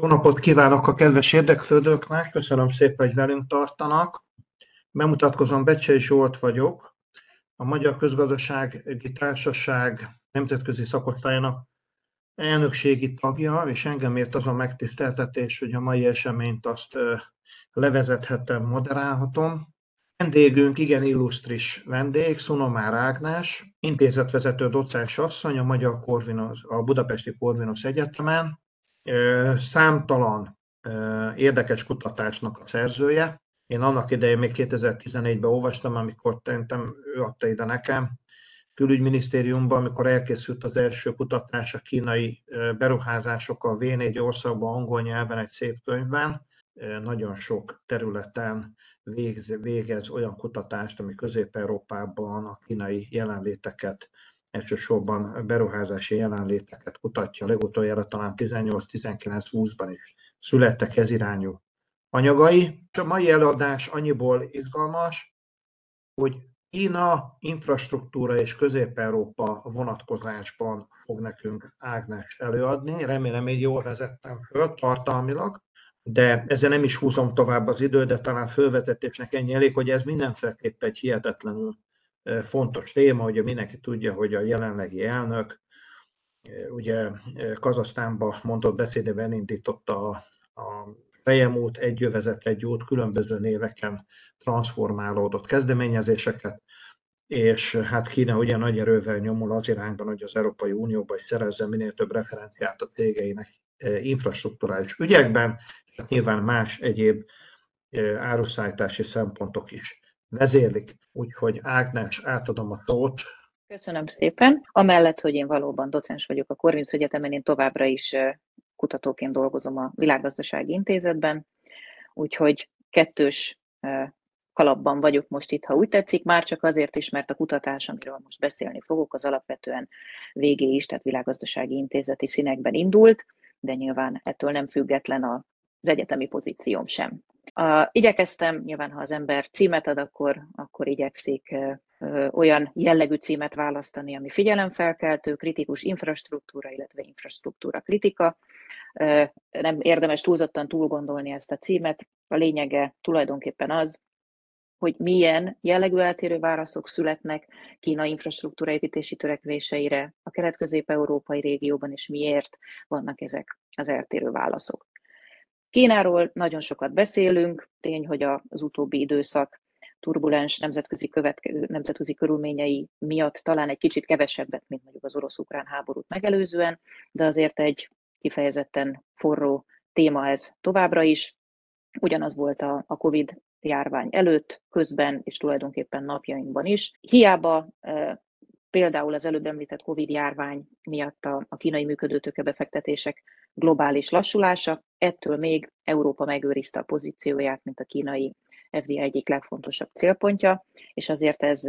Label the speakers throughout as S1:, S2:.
S1: Jó napot kívánok a kedves érdeklődőknek, köszönöm szépen, hogy velünk tartanak. Bemutatkozom, Becsei Zsolt vagyok, a Magyar Közgazdasági Társaság nemzetközi szakosztályának elnökségi tagja, és engem ért az a megtiszteltetés, hogy a mai eseményt azt levezethetem, moderálhatom. Vendégünk igen illusztris vendég, Szunomár Ágnes, intézetvezető docens asszony a Magyar Corvinus, a Budapesti Corvinus Egyetemen, számtalan érdekes kutatásnak a szerzője. Én annak idején még 2014-ben olvastam, amikor szerintem ő adta ide nekem, külügyminisztériumban, amikor elkészült az első kutatás a kínai beruházások a V4 országban angol nyelven egy szép könyvben, nagyon sok területen végez, végez olyan kutatást, ami Közép-Európában a kínai jelenléteket elsősorban beruházási jelenléteket kutatja, legutoljára talán 18-19-20-ban is születtek ez irányú anyagai. A mai előadás annyiból izgalmas, hogy Kína infrastruktúra és Közép-Európa vonatkozásban fog nekünk Ágnes előadni. Remélem, hogy jól vezettem föl tartalmilag, de ezzel nem is húzom tovább az időt, de talán fölvezetésnek ennyi elég, hogy ez mindenféleképp egy hihetetlenül fontos téma, ugye mindenki tudja, hogy a jelenlegi elnök ugye Kazasztánba mondott beszédében indította a, a fejemút, egy jövezet, egy út, különböző néveken transformálódott kezdeményezéseket, és hát Kína ugye nagy erővel nyomul az irányban, hogy az Európai Unióba is szerezzen minél több referenciát a cégeinek infrastruktúrális ügyekben, és hát nyilván más egyéb áruszállítási szempontok is vezérlik. Úgyhogy Ágnes, átadom a szót.
S2: Köszönöm szépen. Amellett, hogy én valóban docens vagyok a Corvinus Egyetemen, én továbbra is kutatóként dolgozom a Világgazdasági Intézetben, úgyhogy kettős kalapban vagyok most itt, ha úgy tetszik, már csak azért is, mert a kutatás, amiről most beszélni fogok, az alapvetően végé is, tehát világgazdasági intézeti színekben indult, de nyilván ettől nem független az egyetemi pozícióm sem. A, igyekeztem, nyilván ha az ember címet ad, akkor, akkor igyekszik olyan jellegű címet választani, ami figyelemfelkeltő, kritikus infrastruktúra, illetve infrastruktúra kritika. Nem érdemes túlzottan túlgondolni ezt a címet. A lényege tulajdonképpen az, hogy milyen jellegű eltérő válaszok születnek Kína infrastruktúra építési törekvéseire a kelet-közép-európai régióban, és miért vannak ezek az eltérő válaszok. Kínáról nagyon sokat beszélünk, tény, hogy az utóbbi időszak turbulens nemzetközi, követke, nemzetközi körülményei miatt talán egy kicsit kevesebbet, mint mondjuk az orosz-ukrán háborút megelőzően, de azért egy kifejezetten forró téma ez továbbra is. Ugyanaz volt a, a COVID járvány előtt, közben és tulajdonképpen napjainkban is. Hiába e, például az előbb említett COVID járvány miatt a, kínai működőtőkebefektetések globális lassulása, ettől még Európa megőrizte a pozícióját, mint a kínai FDI egyik legfontosabb célpontja, és azért ez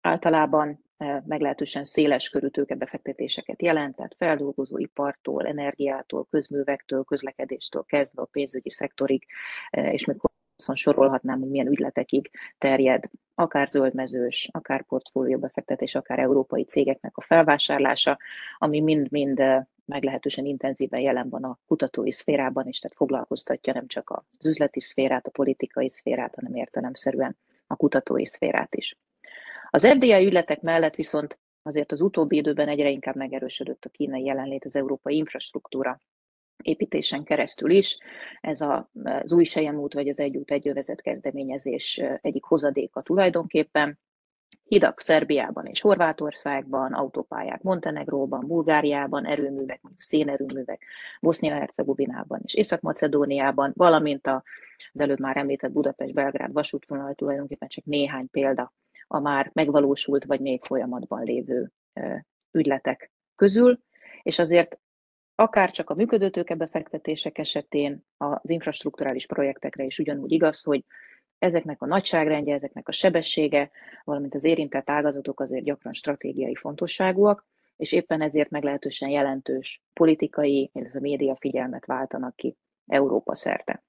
S2: általában meglehetősen széles körű tőkebefektetéseket jelent, tehát feldolgozóipartól, energiától, közművektől, közlekedéstől kezdve a pénzügyi szektorig, és még hosszan sorolhatnám, hogy milyen ügyletekig terjed, akár zöldmezős, akár portfólióbefektetés, akár európai cégeknek a felvásárlása, ami mind-mind meglehetősen intenzíven jelen van a kutatói szférában is, tehát foglalkoztatja nem csak az üzleti szférát, a politikai szférát, hanem értelemszerűen a kutatói szférát is. Az FDI ügyletek mellett viszont azért az utóbbi időben egyre inkább megerősödött a kínai jelenlét az európai infrastruktúra építésen keresztül is. Ez a, az új út vagy az egy út egy övezet kezdeményezés egyik hozadéka tulajdonképpen. Hidak Szerbiában és Horvátországban, autópályák Montenegróban, Bulgáriában, erőművek, szénerőművek Bosznia-Hercegovinában és Észak-Macedóniában, valamint az előbb már említett Budapest-Belgrád vasútvonal tulajdonképpen csak néhány példa a már megvalósult vagy még folyamatban lévő ügyletek közül, és azért akár csak a működőtőke befektetések esetén az infrastruktúrális projektekre is ugyanúgy igaz, hogy ezeknek a nagyságrendje, ezeknek a sebessége, valamint az érintett ágazatok azért gyakran stratégiai fontosságúak, és éppen ezért meglehetősen jelentős politikai, illetve média figyelmet váltanak ki Európa szerte.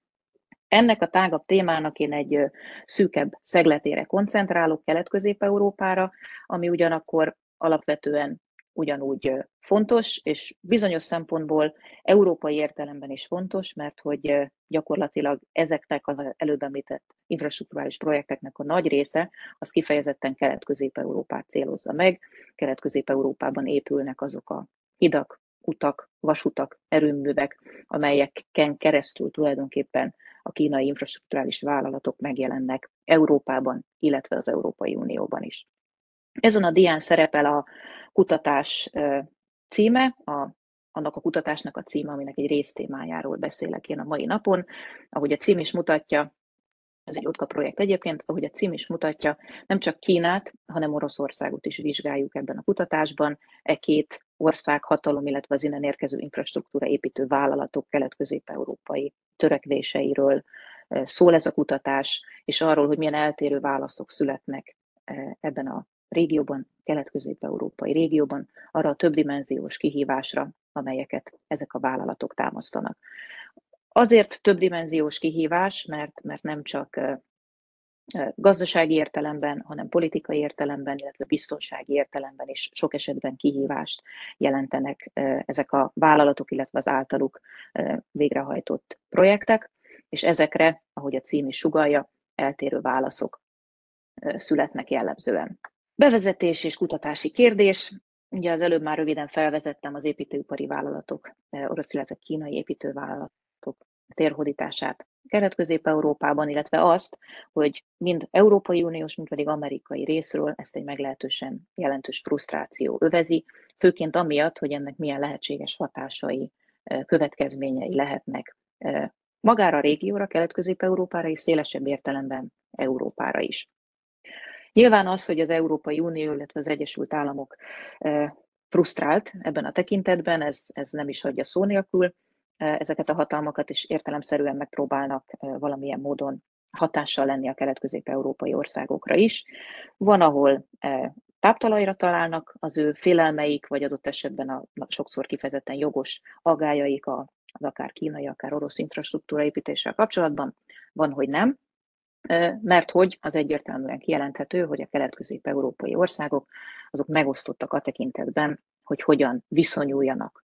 S2: Ennek a tágabb témának én egy szűkebb szegletére koncentrálok Kelet-Közép-Európára, ami ugyanakkor alapvetően ugyanúgy fontos, és bizonyos szempontból európai értelemben is fontos, mert hogy gyakorlatilag ezeknek az előbb említett infrastruktúrális projekteknek a nagy része, az kifejezetten Kelet-Közép-Európát célozza meg. Kelet-Közép-Európában épülnek azok a hidak, utak, vasutak, erőművek, amelyeken keresztül tulajdonképpen a kínai infrastruktúrális vállalatok megjelennek Európában, illetve az Európai Unióban is. Ezen a dián szerepel a kutatás címe, a, annak a kutatásnak a címe, aminek egy résztémájáról beszélek én a mai napon. Ahogy a cím is mutatja, ez egy OTKA projekt egyébként, ahogy a cím is mutatja, nem csak Kínát, hanem Oroszországot is vizsgáljuk ebben a kutatásban. E két ország hatalom, illetve az innen érkező infrastruktúra építő vállalatok kelet-közép-európai törekvéseiről szól ez a kutatás, és arról, hogy milyen eltérő válaszok születnek ebben a régióban, kelet-közép-európai régióban, arra a többdimenziós kihívásra, amelyeket ezek a vállalatok támasztanak. Azért többdimenziós kihívás, mert, mert nem csak gazdasági értelemben, hanem politikai értelemben, illetve biztonsági értelemben is sok esetben kihívást jelentenek ezek a vállalatok, illetve az általuk végrehajtott projektek, és ezekre, ahogy a cím is sugalja, eltérő válaszok születnek jellemzően. Bevezetés és kutatási kérdés. Ugye az előbb már röviden felvezettem az építőipari vállalatok, orosz, illetve kínai építővállalatok térhódítását Kelet-Közép-Európában, illetve azt, hogy mind Európai Uniós, mind pedig amerikai részről ezt egy meglehetősen jelentős frusztráció övezi, főként amiatt, hogy ennek milyen lehetséges hatásai, következményei lehetnek magára a régióra, Kelet-Közép-Európára és szélesebb értelemben Európára is. Nyilván az, hogy az Európai Unió, illetve az Egyesült Államok frusztrált ebben a tekintetben, ez, ez nem is hagyja szó nélkül, ezeket a hatalmakat is értelemszerűen megpróbálnak valamilyen módon hatással lenni a kelet-közép-európai országokra is. Van, ahol táptalajra találnak az ő félelmeik, vagy adott esetben a sokszor kifejezetten jogos aggájaik az akár kínai, akár orosz infrastruktúra építéssel kapcsolatban, van, hogy nem mert hogy az egyértelműen kijelenthető, hogy a kelet-közép-európai országok azok megosztottak a tekintetben, hogy hogyan viszonyuljanak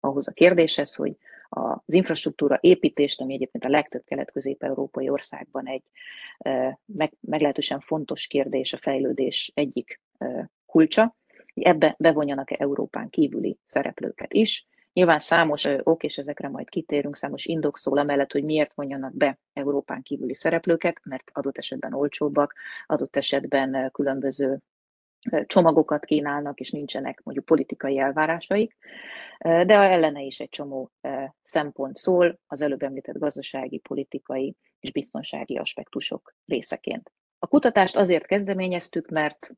S2: ahhoz a kérdéshez, hogy az infrastruktúra építést, ami egyébként a legtöbb kelet-közép-európai országban egy meg, meglehetősen fontos kérdés, a fejlődés egyik kulcsa, hogy ebbe bevonjanak-e Európán kívüli szereplőket is, Nyilván számos ok, és ezekre majd kitérünk, számos indok szól amellett, hogy miért vonjanak be Európán kívüli szereplőket, mert adott esetben olcsóbbak, adott esetben különböző csomagokat kínálnak, és nincsenek mondjuk politikai elvárásaik, de a ellene is egy csomó szempont szól, az előbb említett gazdasági, politikai és biztonsági aspektusok részeként. A kutatást azért kezdeményeztük, mert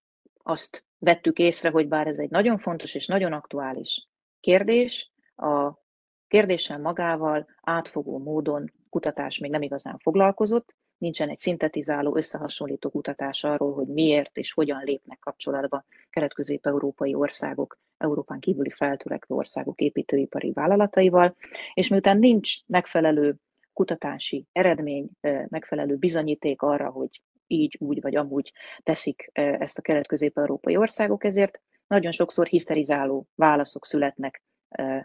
S2: azt vettük észre, hogy bár ez egy nagyon fontos és nagyon aktuális kérdés, a kérdéssel magával átfogó módon kutatás még nem igazán foglalkozott, nincsen egy szintetizáló, összehasonlító kutatás arról, hogy miért és hogyan lépnek kapcsolatba kelet-közép-európai országok, Európán kívüli feltörekvő országok építőipari vállalataival, és miután nincs megfelelő kutatási eredmény, megfelelő bizonyíték arra, hogy így, úgy vagy amúgy teszik ezt a kelet-közép-európai országok, ezért nagyon sokszor hiszterizáló válaszok születnek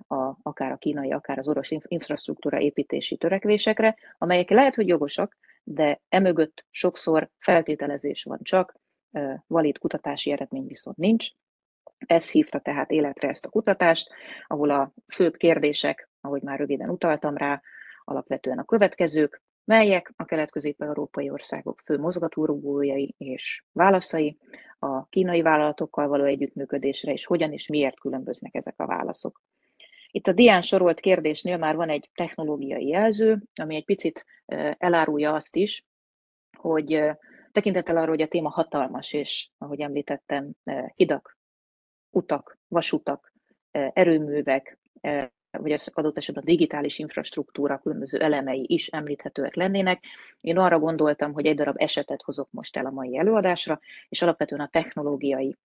S2: a, akár a kínai, akár az orosz infrastruktúra építési törekvésekre, amelyek lehet, hogy jogosak, de emögött sokszor feltételezés van csak, valid kutatási eredmény viszont nincs. Ez hívta tehát életre ezt a kutatást, ahol a főbb kérdések, ahogy már röviden utaltam rá, alapvetően a következők, melyek a kelet-közép-európai országok fő mozgatórugójai és válaszai, a kínai vállalatokkal való együttműködésre, és hogyan és miért különböznek ezek a válaszok. Itt a dián sorolt kérdésnél már van egy technológiai jelző, ami egy picit elárulja azt is, hogy tekintettel arra, hogy a téma hatalmas, és ahogy említettem, hidak, utak, vasutak, erőművek, vagy az adott esetben a digitális infrastruktúra különböző elemei is említhetőek lennének. Én arra gondoltam, hogy egy darab esetet hozok most el a mai előadásra, és alapvetően a technológiai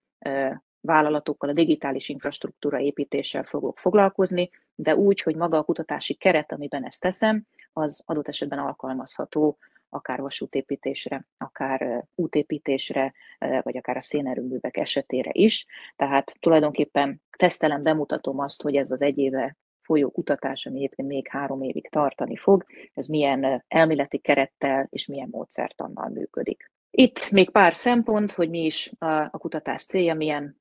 S2: vállalatokkal, a digitális infrastruktúra építéssel fogok foglalkozni, de úgy, hogy maga a kutatási keret, amiben ezt teszem, az adott esetben alkalmazható akár vasútépítésre, akár útépítésre, vagy akár a szénerőművek esetére is. Tehát tulajdonképpen tesztelem, bemutatom azt, hogy ez az egy éve folyó kutatás, ami egyébként még három évig tartani fog, ez milyen elméleti kerettel és milyen módszertannal működik. Itt még pár szempont, hogy mi is a, kutatás célja, milyen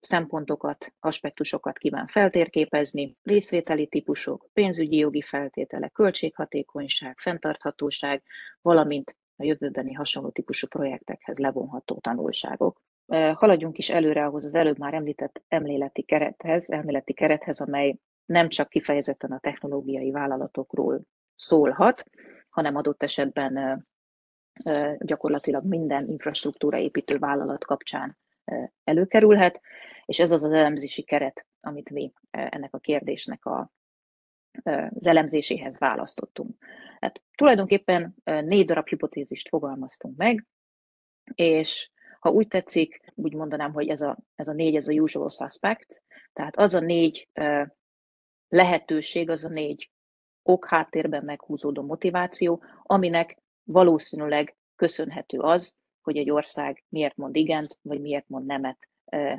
S2: szempontokat, aspektusokat kíván feltérképezni, részvételi típusok, pénzügyi jogi feltételek, költséghatékonyság, fenntarthatóság, valamint a jövőbeni hasonló típusú projektekhez levonható tanulságok. Haladjunk is előre ahhoz az előbb már említett emléleti kerethez, elméleti kerethez, amely nem csak kifejezetten a technológiai vállalatokról szólhat, hanem adott esetben gyakorlatilag minden infrastruktúra építő vállalat kapcsán előkerülhet, és ez az az elemzési keret, amit mi ennek a kérdésnek a, az elemzéséhez választottunk. Hát tulajdonképpen négy darab hipotézist fogalmaztunk meg, és ha úgy tetszik, úgy mondanám, hogy ez a, ez a négy, ez a usual suspect, tehát az a négy lehetőség, az a négy ok háttérben meghúzódó motiváció, aminek valószínűleg köszönhető az, hogy egy ország miért mond igent, vagy miért mond nemet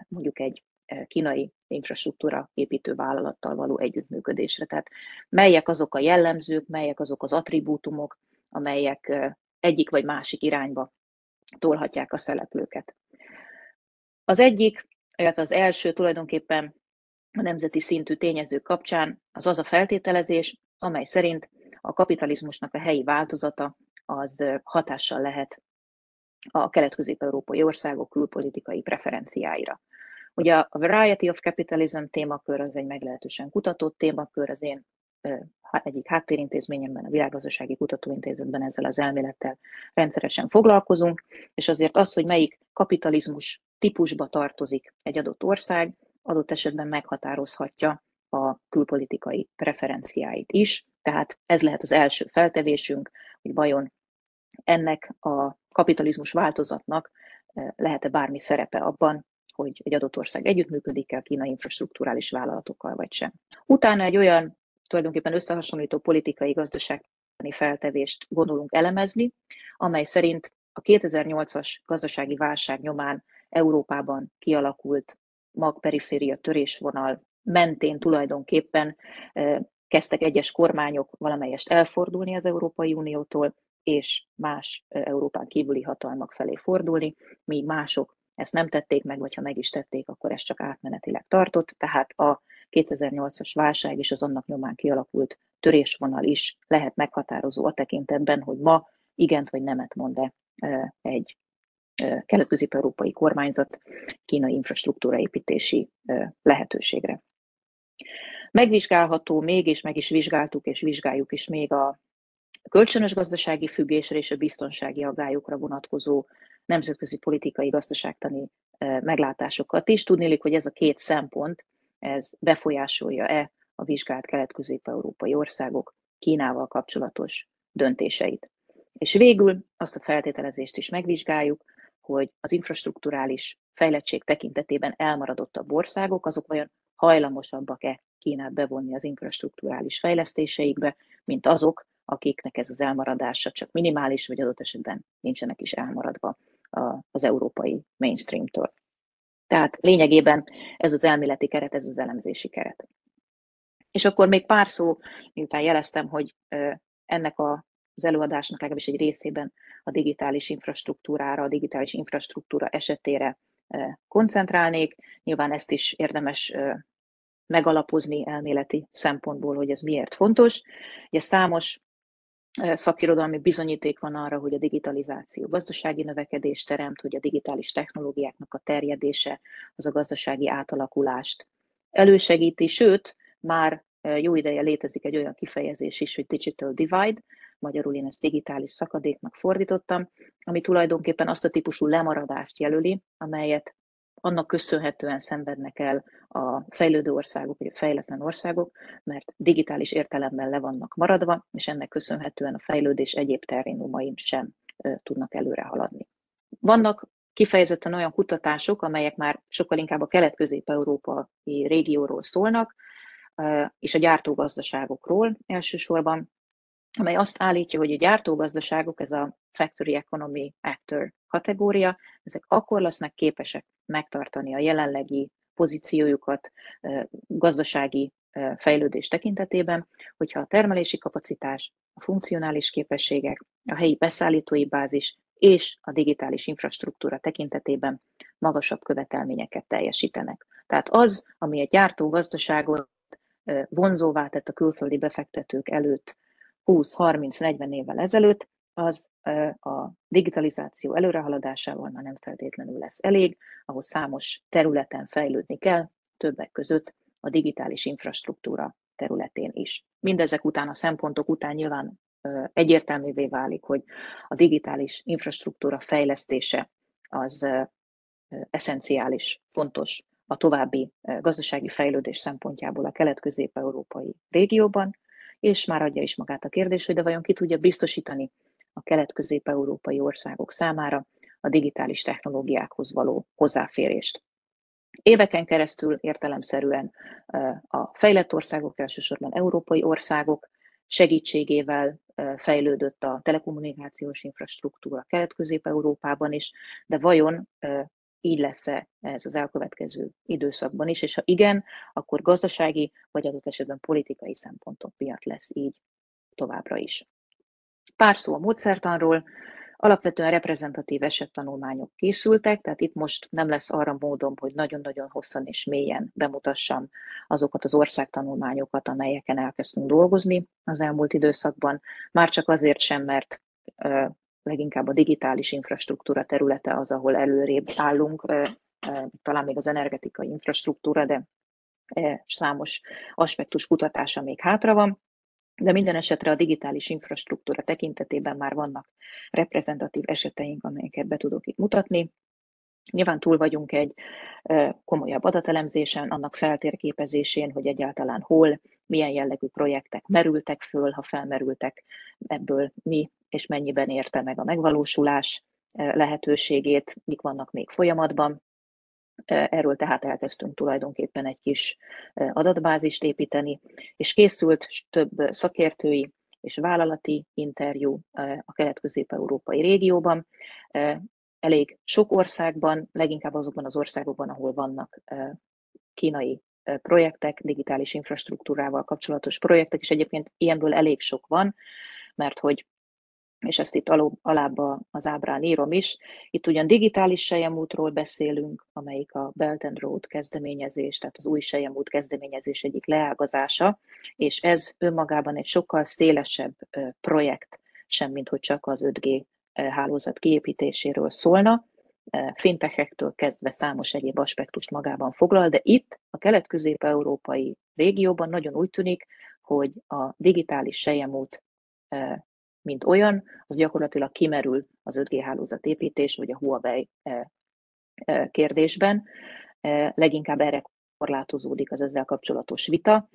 S2: mondjuk egy kínai infrastruktúra építő vállalattal való együttműködésre. Tehát melyek azok a jellemzők, melyek azok az attribútumok, amelyek egyik vagy másik irányba tolhatják a szereplőket. Az egyik, illetve az első tulajdonképpen a nemzeti szintű tényezők kapcsán az az a feltételezés, amely szerint a kapitalizmusnak a helyi változata az hatással lehet a kelet-közép-európai országok külpolitikai preferenciáira. Ugye a Variety of Capitalism témakör az egy meglehetősen kutatott témakör, az én egyik háttérintézményemben, a Világgazdasági Kutatóintézetben ezzel az elmélettel rendszeresen foglalkozunk, és azért az, hogy melyik kapitalizmus típusba tartozik egy adott ország, adott esetben meghatározhatja a külpolitikai preferenciáit is. Tehát ez lehet az első feltevésünk, hogy vajon ennek a kapitalizmus változatnak lehet-e bármi szerepe abban, hogy egy adott ország együttműködik-e a kínai infrastruktúrális vállalatokkal, vagy sem. Utána egy olyan tulajdonképpen összehasonlító politikai gazdasági feltevést gondolunk elemezni, amely szerint a 2008-as gazdasági válság nyomán Európában kialakult magperiféria törésvonal mentén tulajdonképpen kezdtek egyes kormányok valamelyest elfordulni az Európai Uniótól, és más Európán kívüli hatalmak felé fordulni, míg mások ezt nem tették meg, vagy ha meg is tették, akkor ez csak átmenetileg tartott, tehát a 2008-as válság és az annak nyomán kialakult törésvonal is lehet meghatározó a tekintetben, hogy ma igent vagy nemet mond-e egy kelet-közép-európai kormányzat kínai infrastruktúraépítési lehetőségre. Megvizsgálható még, és meg is vizsgáltuk, és vizsgáljuk is még a kölcsönös gazdasági függésre és a biztonsági aggályokra vonatkozó nemzetközi politikai gazdaságtani meglátásokat is. Tudnélik, hogy ez a két szempont, ez befolyásolja-e a vizsgált kelet-közép-európai országok Kínával kapcsolatos döntéseit. És végül azt a feltételezést is megvizsgáljuk, hogy az infrastruktúrális fejlettség tekintetében elmaradottabb országok, azok vajon hajlamosabbak-e Kínát bevonni az infrastruktúrális fejlesztéseikbe, mint azok, akiknek ez az elmaradása csak minimális, vagy adott esetben nincsenek is elmaradva az európai mainstreamtől. Tehát lényegében ez az elméleti keret, ez az elemzési keret. És akkor még pár szó, miután jeleztem, hogy ennek a, az előadásnak legalábbis egy részében a digitális infrastruktúrára, a digitális infrastruktúra esetére koncentrálnék. Nyilván ezt is érdemes megalapozni elméleti szempontból, hogy ez miért fontos. Ugye számos szakirodalmi bizonyíték van arra, hogy a digitalizáció gazdasági növekedést teremt, hogy a digitális technológiáknak a terjedése az a gazdasági átalakulást elősegíti, sőt, már jó ideje létezik egy olyan kifejezés is, hogy digital divide, magyarul én ezt digitális szakadéknak fordítottam, ami tulajdonképpen azt a típusú lemaradást jelöli, amelyet annak köszönhetően szenvednek el a fejlődő országok, vagy a fejletlen országok, mert digitális értelemben le vannak maradva, és ennek köszönhetően a fejlődés egyéb terrénumain sem tudnak előre haladni. Vannak kifejezetten olyan kutatások, amelyek már sokkal inkább a kelet-közép-európai régióról szólnak, és a gyártógazdaságokról elsősorban, amely azt állítja, hogy a gyártógazdaságok, ez a Factory Economy Actor kategória, ezek akkor lesznek képesek megtartani a jelenlegi pozíciójukat gazdasági fejlődés tekintetében, hogyha a termelési kapacitás, a funkcionális képességek, a helyi beszállítói bázis és a digitális infrastruktúra tekintetében magasabb követelményeket teljesítenek. Tehát az, ami egy gyártó gazdaságot vonzóvá tett a külföldi befektetők előtt 20-30-40 évvel ezelőtt, az a digitalizáció előrehaladásával már nem feltétlenül lesz elég, ahhoz számos területen fejlődni kell, többek között a digitális infrastruktúra területén is. Mindezek után, a szempontok után nyilván egyértelművé válik, hogy a digitális infrastruktúra fejlesztése az eszenciális, fontos a további gazdasági fejlődés szempontjából a kelet-közép-európai régióban, és már adja is magát a kérdés, hogy de vajon ki tudja biztosítani a kelet-közép-európai országok számára a digitális technológiákhoz való hozzáférést. Éveken keresztül értelemszerűen a fejlett országok, elsősorban európai országok segítségével fejlődött a telekommunikációs infrastruktúra Kelet-Közép-Európában is, de vajon így lesz-e ez az elkövetkező időszakban is, és ha igen, akkor gazdasági vagy adott esetben politikai szempontok miatt lesz így továbbra is. Pár szó a módszertanról. Alapvetően reprezentatív esettanulmányok készültek, tehát itt most nem lesz arra módom, hogy nagyon-nagyon hosszan és mélyen bemutassam azokat az országtanulmányokat, amelyeken elkezdtünk dolgozni az elmúlt időszakban. Már csak azért sem, mert leginkább a digitális infrastruktúra területe az, ahol előrébb állunk, talán még az energetikai infrastruktúra, de számos aspektus kutatása még hátra van. De minden esetre a digitális infrastruktúra tekintetében már vannak reprezentatív eseteink, amelyeket be tudok itt mutatni. Nyilván túl vagyunk egy komolyabb adatelemzésen, annak feltérképezésén, hogy egyáltalán hol, milyen jellegű projektek merültek föl, ha felmerültek, ebből mi és mennyiben érte meg a megvalósulás lehetőségét, mik vannak még folyamatban. Erről tehát elkezdtünk tulajdonképpen egy kis adatbázist építeni, és készült több szakértői és vállalati interjú a kelet-közép-európai régióban, elég sok országban, leginkább azokban az országokban, ahol vannak kínai projektek, digitális infrastruktúrával kapcsolatos projektek, és egyébként ilyenből elég sok van, mert hogy és ezt itt alul, alább az ábrán írom is. Itt ugyan digitális sejemútról beszélünk, amelyik a Belt and Road kezdeményezés, tehát az új sejemút kezdeményezés egyik leágazása, és ez önmagában egy sokkal szélesebb projekt, sem mint hogy csak az 5G hálózat kiépítéséről szólna, fintechektől kezdve számos egyéb aspektust magában foglal, de itt a kelet-közép-európai régióban nagyon úgy tűnik, hogy a digitális sejemút mint olyan, az gyakorlatilag kimerül az 5G hálózat építés, vagy a Huawei kérdésben. Leginkább erre korlátozódik az ezzel kapcsolatos vita.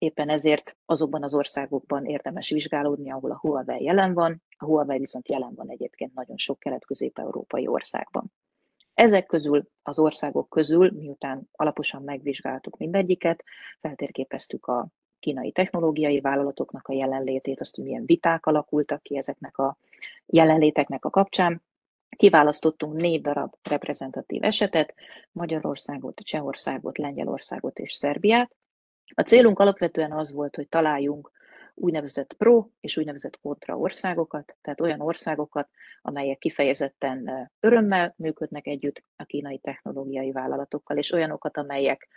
S2: Éppen ezért azokban az országokban érdemes vizsgálódni, ahol a Huawei jelen van. A Huawei viszont jelen van egyébként nagyon sok kelet-közép-európai országban. Ezek közül, az országok közül, miután alaposan megvizsgáltuk mindegyiket, feltérképeztük a kínai technológiai vállalatoknak a jelenlétét, azt, hogy milyen viták alakultak ki ezeknek a jelenléteknek a kapcsán. Kiválasztottunk négy darab reprezentatív esetet, Magyarországot, Csehországot, Lengyelországot és Szerbiát. A célunk alapvetően az volt, hogy találjunk úgynevezett pro és úgynevezett kontra országokat, tehát olyan országokat, amelyek kifejezetten örömmel működnek együtt a kínai technológiai vállalatokkal, és olyanokat, amelyek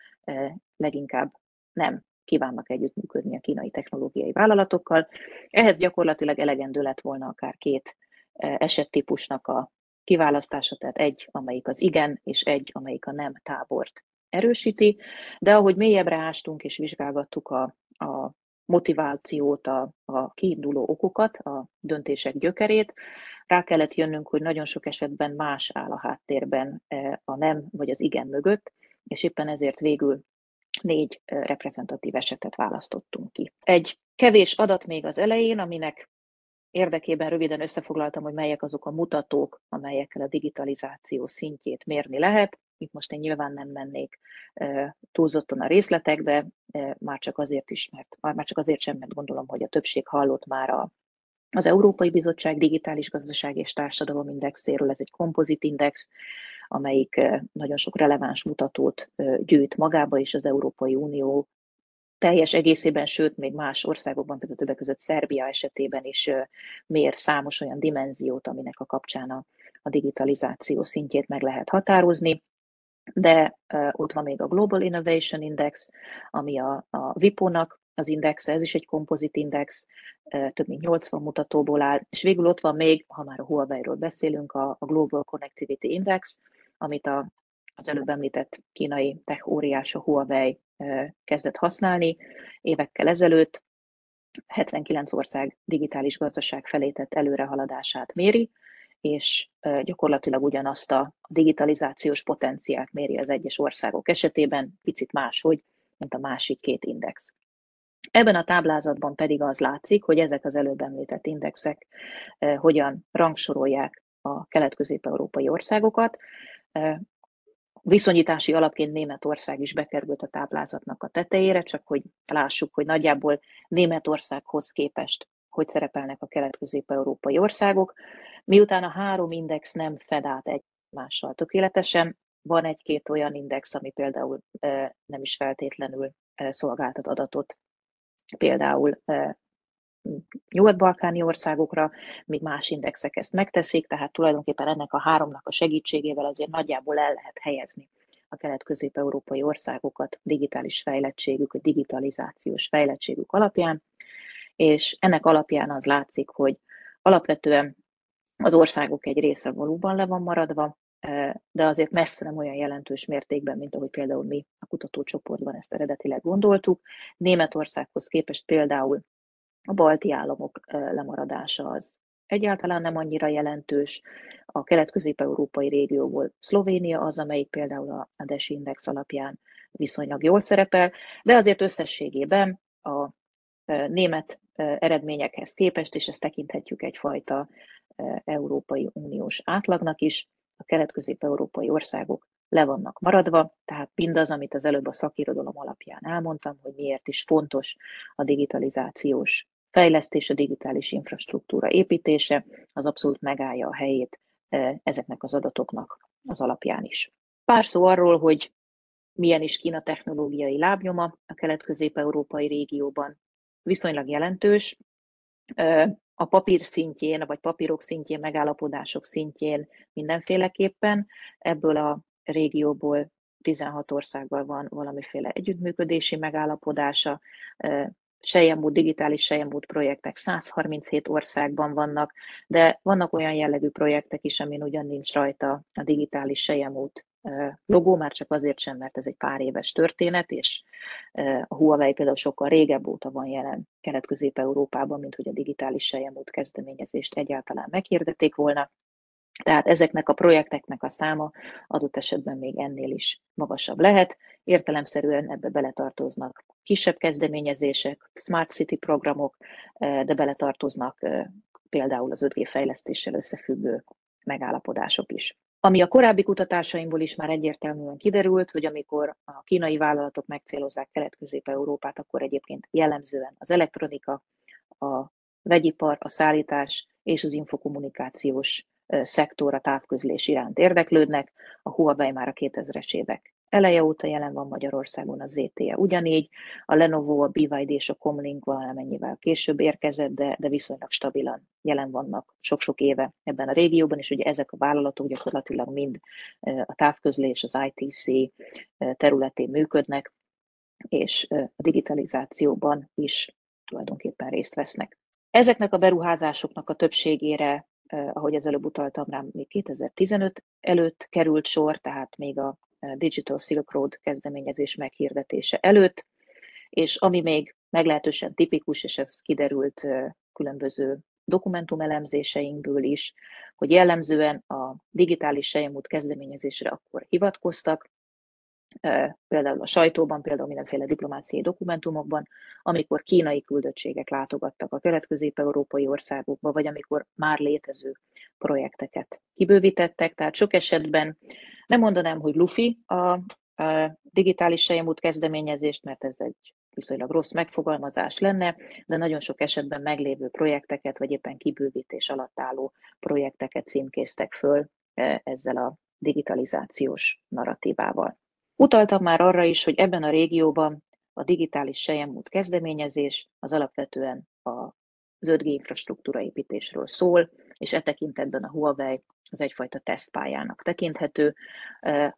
S2: leginkább nem kívánnak együttműködni a kínai technológiai vállalatokkal. Ehhez gyakorlatilag elegendő lett volna akár két esettípusnak a kiválasztása, tehát egy, amelyik az igen, és egy, amelyik a nem tábort erősíti, de ahogy mélyebbre ástunk és vizsgálgattuk a, a motivációt, a, a kiinduló okokat, a döntések gyökerét, rá kellett jönnünk, hogy nagyon sok esetben más áll a háttérben a nem vagy az igen mögött, és éppen ezért végül négy reprezentatív esetet választottunk ki. Egy kevés adat még az elején, aminek érdekében röviden összefoglaltam, hogy melyek azok a mutatók, amelyekkel a digitalizáció szintjét mérni lehet. Itt most én nyilván nem mennék túlzottan a részletekbe, már csak azért is, mert már csak azért sem, mert gondolom, hogy a többség hallott már a, az Európai Bizottság Digitális Gazdaság és Társadalom Indexéről, ez egy kompozit index, amelyik nagyon sok releváns mutatót gyűjt magába, és az Európai Unió teljes egészében, sőt, még más országokban, például többek között Szerbia esetében is mér számos olyan dimenziót, aminek a kapcsán a, a digitalizáció szintjét meg lehet határozni. De ott van még a Global Innovation Index, ami a, a WIPO-nak az index, ez is egy kompozit index, több mint 80 mutatóból áll, és végül ott van még, ha már a Huawei-ről beszélünk, a, a Global Connectivity Index, amit a, az előbb említett kínai tech óriás, a Huawei kezdett használni évekkel ezelőtt, 79 ország digitális gazdaság felé tett előrehaladását méri, és gyakorlatilag ugyanazt a digitalizációs potenciált méri az egyes országok esetében, picit máshogy, mint a másik két index. Ebben a táblázatban pedig az látszik, hogy ezek az előbb említett indexek hogyan rangsorolják a kelet-közép-európai országokat. Viszonyítási alapként Németország is bekerült a táblázatnak a tetejére, csak hogy lássuk, hogy nagyjából Németországhoz képest hogy szerepelnek a kelet-közép-európai országok. Miután a három index nem fed át egymással tökéletesen, van egy-két olyan index, ami például nem is feltétlenül szolgáltat adatot például nyugat-balkáni országokra, míg más indexek ezt megteszik, tehát tulajdonképpen ennek a háromnak a segítségével azért nagyjából el lehet helyezni a kelet-közép-európai országokat digitális fejlettségük, vagy digitalizációs fejlettségük alapján, és ennek alapján az látszik, hogy alapvetően az országok egy része valóban le van maradva, de azért messze nem olyan jelentős mértékben, mint ahogy például mi a kutatócsoportban ezt eredetileg gondoltuk. Németországhoz képest például a balti államok lemaradása az egyáltalán nem annyira jelentős. A kelet-közép-európai régióból Szlovénia az, amelyik például a DES Index alapján viszonylag jól szerepel, de azért összességében a német eredményekhez képest, és ezt tekinthetjük egyfajta Európai Uniós átlagnak is, a kelet-közép-európai országok le vannak maradva, tehát mindaz, amit az előbb a szakirodalom alapján elmondtam, hogy miért is fontos a digitalizációs fejlesztés, a digitális infrastruktúra építése, az abszolút megállja a helyét ezeknek az adatoknak az alapján is. Pár szó arról, hogy milyen is Kína technológiai lábnyoma a kelet-közép-európai régióban. Viszonylag jelentős, a papír szintjén, vagy papírok szintjén, megállapodások szintjén mindenféleképpen. Ebből a régióból 16 országgal van valamiféle együttműködési megállapodása, Sejemút, digitális Sejemút projektek 137 országban vannak, de vannak olyan jellegű projektek is, amin ugyan nincs rajta a digitális Sejemút logó, már csak azért sem, mert ez egy pár éves történet, és a Huawei például sokkal régebb óta van jelen Kelet-Közép-Európában, mint hogy a digitális sejemút kezdeményezést egyáltalán meghirdették volna. Tehát ezeknek a projekteknek a száma adott esetben még ennél is magasabb lehet. Értelemszerűen ebbe beletartoznak kisebb kezdeményezések, smart city programok, de beletartoznak például az 5G fejlesztéssel összefüggő megállapodások is. Ami a korábbi kutatásaimból is már egyértelműen kiderült, hogy amikor a kínai vállalatok megcélozzák Kelet-Közép-Európát, akkor egyébként jellemzően az elektronika, a vegyipar, a szállítás és az infokommunikációs szektor a távközlés iránt érdeklődnek. A Huawei már a 2000-es évek eleje óta jelen van Magyarországon a ZTE ugyanígy, a Lenovo, a BYD és a Comlink valamennyivel később érkezett, de, de viszonylag stabilan jelen vannak sok-sok éve ebben a régióban, és ugye ezek a vállalatok gyakorlatilag mind a távközlés, az ITC területén működnek, és a digitalizációban is tulajdonképpen részt vesznek. Ezeknek a beruházásoknak a többségére, ahogy az előbb utaltam rám, még 2015 előtt került sor, tehát még a Digital Silk Road kezdeményezés meghirdetése előtt, és ami még meglehetősen tipikus, és ez kiderült különböző dokumentumelemzéseinkből is, hogy jellemzően a digitális sejemút kezdeményezésre akkor hivatkoztak, például a sajtóban, például mindenféle diplomáciai dokumentumokban, amikor kínai küldöttségek látogattak a kelet-közép-európai országokba, vagy amikor már létező projekteket kibővítettek. Tehát sok esetben nem mondanám, hogy lufi a, a digitális sejemút kezdeményezést, mert ez egy viszonylag rossz megfogalmazás lenne, de nagyon sok esetben meglévő projekteket, vagy éppen kibővítés alatt álló projekteket címkéztek föl ezzel a digitalizációs narratívával. Utaltam már arra is, hogy ebben a régióban a digitális sejemút kezdeményezés az alapvetően a 5G infrastruktúra építésről szól, és e tekintetben a Huawei az egyfajta tesztpályának tekinthető.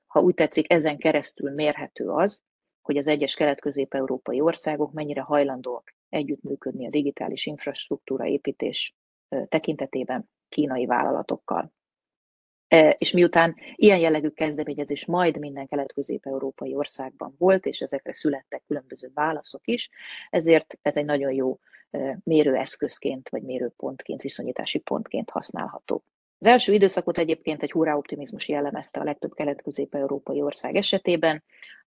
S2: Ha úgy tetszik, ezen keresztül mérhető az, hogy az egyes kelet-közép-európai országok mennyire hajlandóak együttműködni a digitális infrastruktúra építés tekintetében kínai vállalatokkal. És miután ilyen jellegű kezdeményezés majd minden kelet-közép-európai országban volt, és ezekre születtek különböző válaszok is, ezért ez egy nagyon jó mérőeszközként vagy mérőpontként, viszonyítási pontként használható. Az első időszakot egyébként egy hurrá optimizmus jellemezte a legtöbb kelet-közép-európai ország esetében.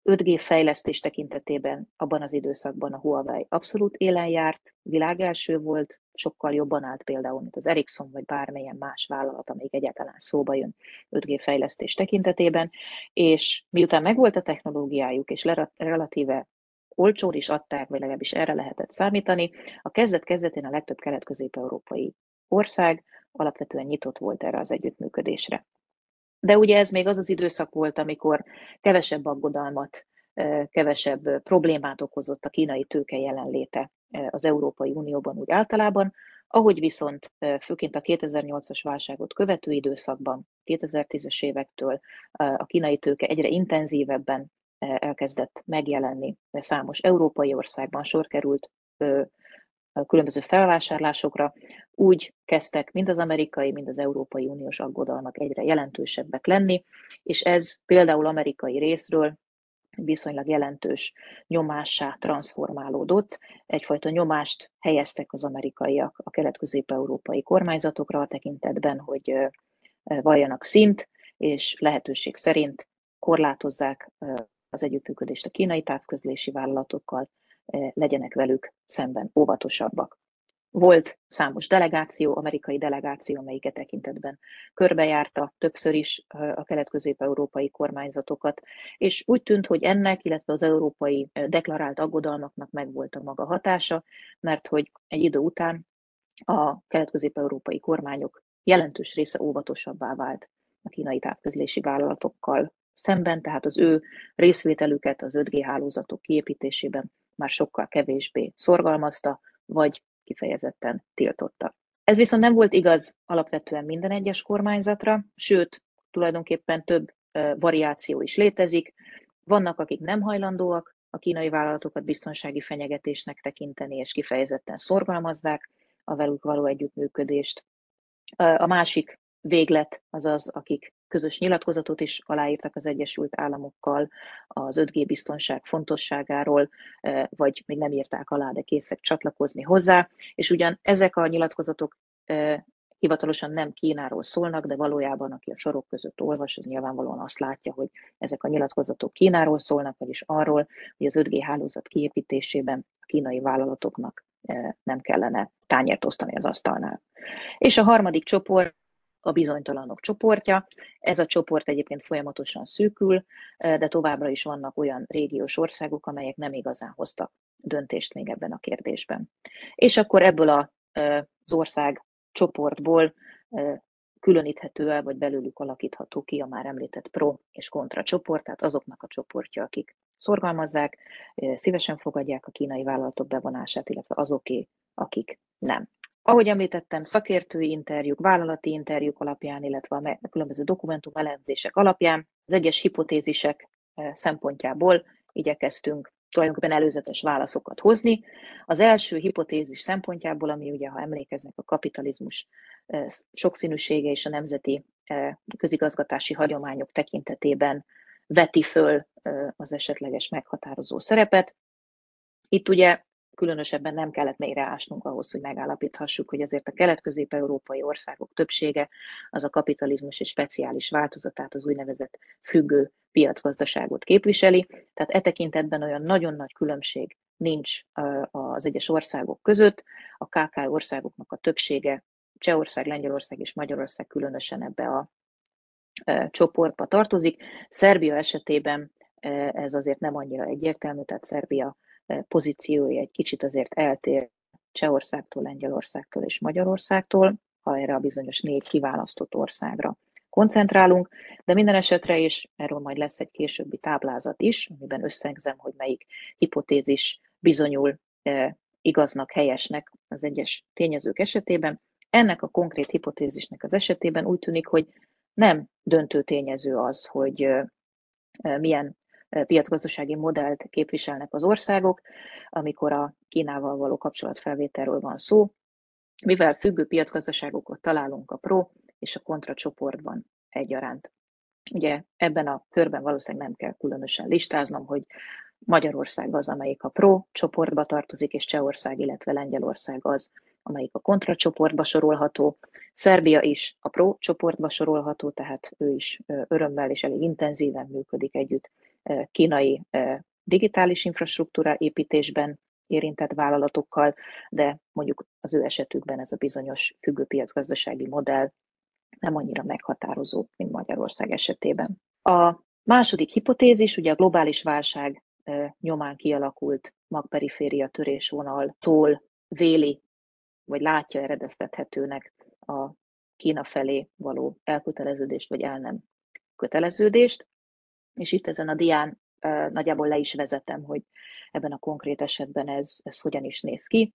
S2: 5G fejlesztés tekintetében abban az időszakban a Huawei abszolút élen járt, világelső volt, sokkal jobban állt például, mint az Ericsson vagy bármilyen más vállalat, amelyik egyáltalán szóba jön 5G fejlesztés tekintetében, és miután megvolt a technológiájuk, és relatíve olcsón is adták, vagy legalábbis erre lehetett számítani, a kezdet-kezdetén a legtöbb kelet-közép-európai ország alapvetően nyitott volt erre az együttműködésre. De ugye ez még az az időszak volt, amikor kevesebb aggodalmat, kevesebb problémát okozott a kínai tőke jelenléte az Európai Unióban úgy általában, ahogy viszont főként a 2008-as válságot követő időszakban, 2010-es évektől a kínai tőke egyre intenzívebben elkezdett megjelenni számos európai országban, sor került különböző felvásárlásokra, úgy kezdtek mind az amerikai, mind az Európai Uniós aggodalmak egyre jelentősebbek lenni, és ez például amerikai részről viszonylag jelentős nyomássá transformálódott. Egyfajta nyomást helyeztek az amerikaiak a kelet-közép-európai kormányzatokra a tekintetben, hogy valljanak szint, és lehetőség szerint korlátozzák az együttműködést a kínai távközlési vállalatokkal, legyenek velük szemben óvatosabbak. Volt számos delegáció, amerikai delegáció, amelyiket e tekintetben körbejárta többször is a kelet-közép-európai kormányzatokat, és úgy tűnt, hogy ennek, illetve az európai deklarált aggodalmaknak megvolt a maga hatása, mert hogy egy idő után a kelet-közép-európai kormányok jelentős része óvatosabbá vált a kínai távközlési vállalatokkal szemben, tehát az ő részvételüket az 5G hálózatok kiépítésében már sokkal kevésbé szorgalmazta, vagy kifejezetten tiltotta. Ez viszont nem volt igaz alapvetően minden egyes kormányzatra, sőt, tulajdonképpen több variáció is létezik. Vannak, akik nem hajlandóak a kínai vállalatokat biztonsági fenyegetésnek tekinteni, és kifejezetten szorgalmazzák a velük való együttműködést. A másik véglet az az, akik közös nyilatkozatot is aláírtak az Egyesült Államokkal az 5G biztonság fontosságáról, vagy még nem írták alá, de készek csatlakozni hozzá, és ugyan ezek a nyilatkozatok hivatalosan nem Kínáról szólnak, de valójában aki a sorok között olvas, az nyilvánvalóan azt látja, hogy ezek a nyilatkozatok Kínáról szólnak, vagyis arról, hogy az 5G hálózat kiépítésében a kínai vállalatoknak nem kellene tányért osztani az asztalnál. És a harmadik csoport a bizonytalanok csoportja. Ez a csoport egyébként folyamatosan szűkül, de továbbra is vannak olyan régiós országok, amelyek nem igazán hoztak döntést még ebben a kérdésben. És akkor ebből az ország csoportból különíthető el, vagy belőlük alakítható ki a már említett pro és kontra csoport, tehát azoknak a csoportja, akik szorgalmazzák, szívesen fogadják a kínai vállalatok bevonását, illetve azoké, akik nem. Ahogy említettem, szakértői interjúk, vállalati interjúk alapján, illetve a különböző dokumentum elemzések alapján az egyes hipotézisek eh, szempontjából igyekeztünk tulajdonképpen előzetes válaszokat hozni. Az első hipotézis szempontjából, ami ugye, ha emlékeznek, a kapitalizmus eh, sokszínűsége és a nemzeti eh, közigazgatási hagyományok tekintetében veti föl az esetleges meghatározó szerepet. Itt ugye különösebben nem kellett mélyre ásnunk ahhoz, hogy megállapíthassuk, hogy azért a kelet-közép-európai országok többsége az a kapitalizmus és speciális változatát, az úgynevezett függő piacgazdaságot képviseli. Tehát e tekintetben olyan nagyon nagy különbség nincs az egyes országok között. A KK országoknak a többsége, Csehország, Lengyelország és Magyarország különösen ebbe a csoportba tartozik. Szerbia esetében ez azért nem annyira egyértelmű, tehát Szerbia pozíciója egy kicsit azért eltér Csehországtól, Lengyelországtól és Magyarországtól, ha erre a bizonyos négy kiválasztott országra koncentrálunk, de minden esetre is, erről majd lesz egy későbbi táblázat is, amiben összegzem, hogy melyik hipotézis bizonyul e, igaznak, helyesnek az egyes tényezők esetében. Ennek a konkrét hipotézisnek az esetében úgy tűnik, hogy nem döntő tényező az, hogy e, milyen piacgazdasági modellt képviselnek az országok, amikor a Kínával való kapcsolatfelvételről van szó, mivel függő piacgazdaságokat találunk a pro és a kontra csoportban egyaránt. Ugye ebben a körben valószínűleg nem kell különösen listáznom, hogy Magyarország az, amelyik a pro csoportba tartozik, és Csehország, illetve Lengyelország az, amelyik a kontra csoportba sorolható. Szerbia is a pro csoportba sorolható, tehát ő is örömmel és elég intenzíven működik együtt kínai digitális infrastruktúra építésben érintett vállalatokkal, de mondjuk az ő esetükben ez a bizonyos függőpiacgazdasági modell nem annyira meghatározó, mint Magyarország esetében. A második hipotézis, ugye a globális válság nyomán kialakult magperiféria törésvonaltól véli, vagy látja eredeztethetőnek a Kína felé való elköteleződést, vagy el nem köteleződést. És itt ezen a dián nagyjából le is vezetem, hogy ebben a konkrét esetben ez, ez hogyan is néz ki.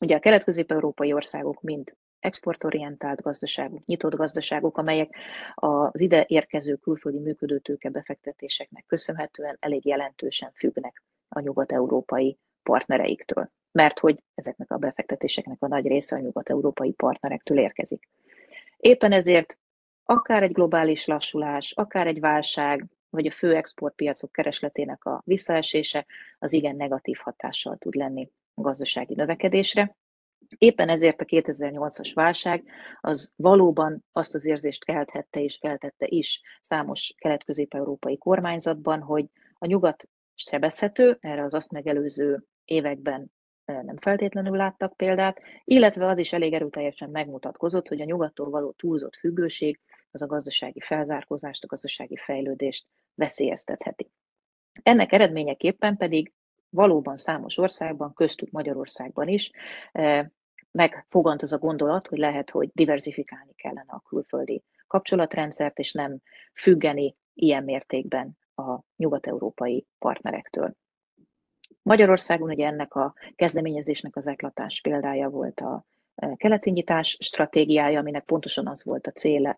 S2: Ugye a kelet-közép-európai országok mind exportorientált gazdaságok, nyitott gazdaságok, amelyek az ide érkező külföldi működőtőke befektetéseknek köszönhetően elég jelentősen függnek a nyugat-európai partnereiktől, mert hogy ezeknek a befektetéseknek a nagy része a nyugat-európai partnerektől érkezik. Éppen ezért akár egy globális lassulás, akár egy válság, vagy a fő exportpiacok keresletének a visszaesése az igen negatív hatással tud lenni a gazdasági növekedésre. Éppen ezért a 2008-as válság az valóban azt az érzést kelthette és keltette is számos kelet-közép-európai kormányzatban, hogy a nyugat sebezhető, erre az azt megelőző években nem feltétlenül láttak példát, illetve az is elég erőteljesen megmutatkozott, hogy a nyugattól való túlzott függőség az a gazdasági felzárkózást, a gazdasági fejlődést veszélyeztetheti. Ennek eredményeképpen pedig valóban számos országban, köztük Magyarországban is megfogant az a gondolat, hogy lehet, hogy diversifikálni kellene a külföldi kapcsolatrendszert, és nem függeni ilyen mértékben a nyugat-európai partnerektől. Magyarországon ugye ennek a kezdeményezésnek az eklatás példája volt a e, keleti nyitás stratégiája, aminek pontosan az volt a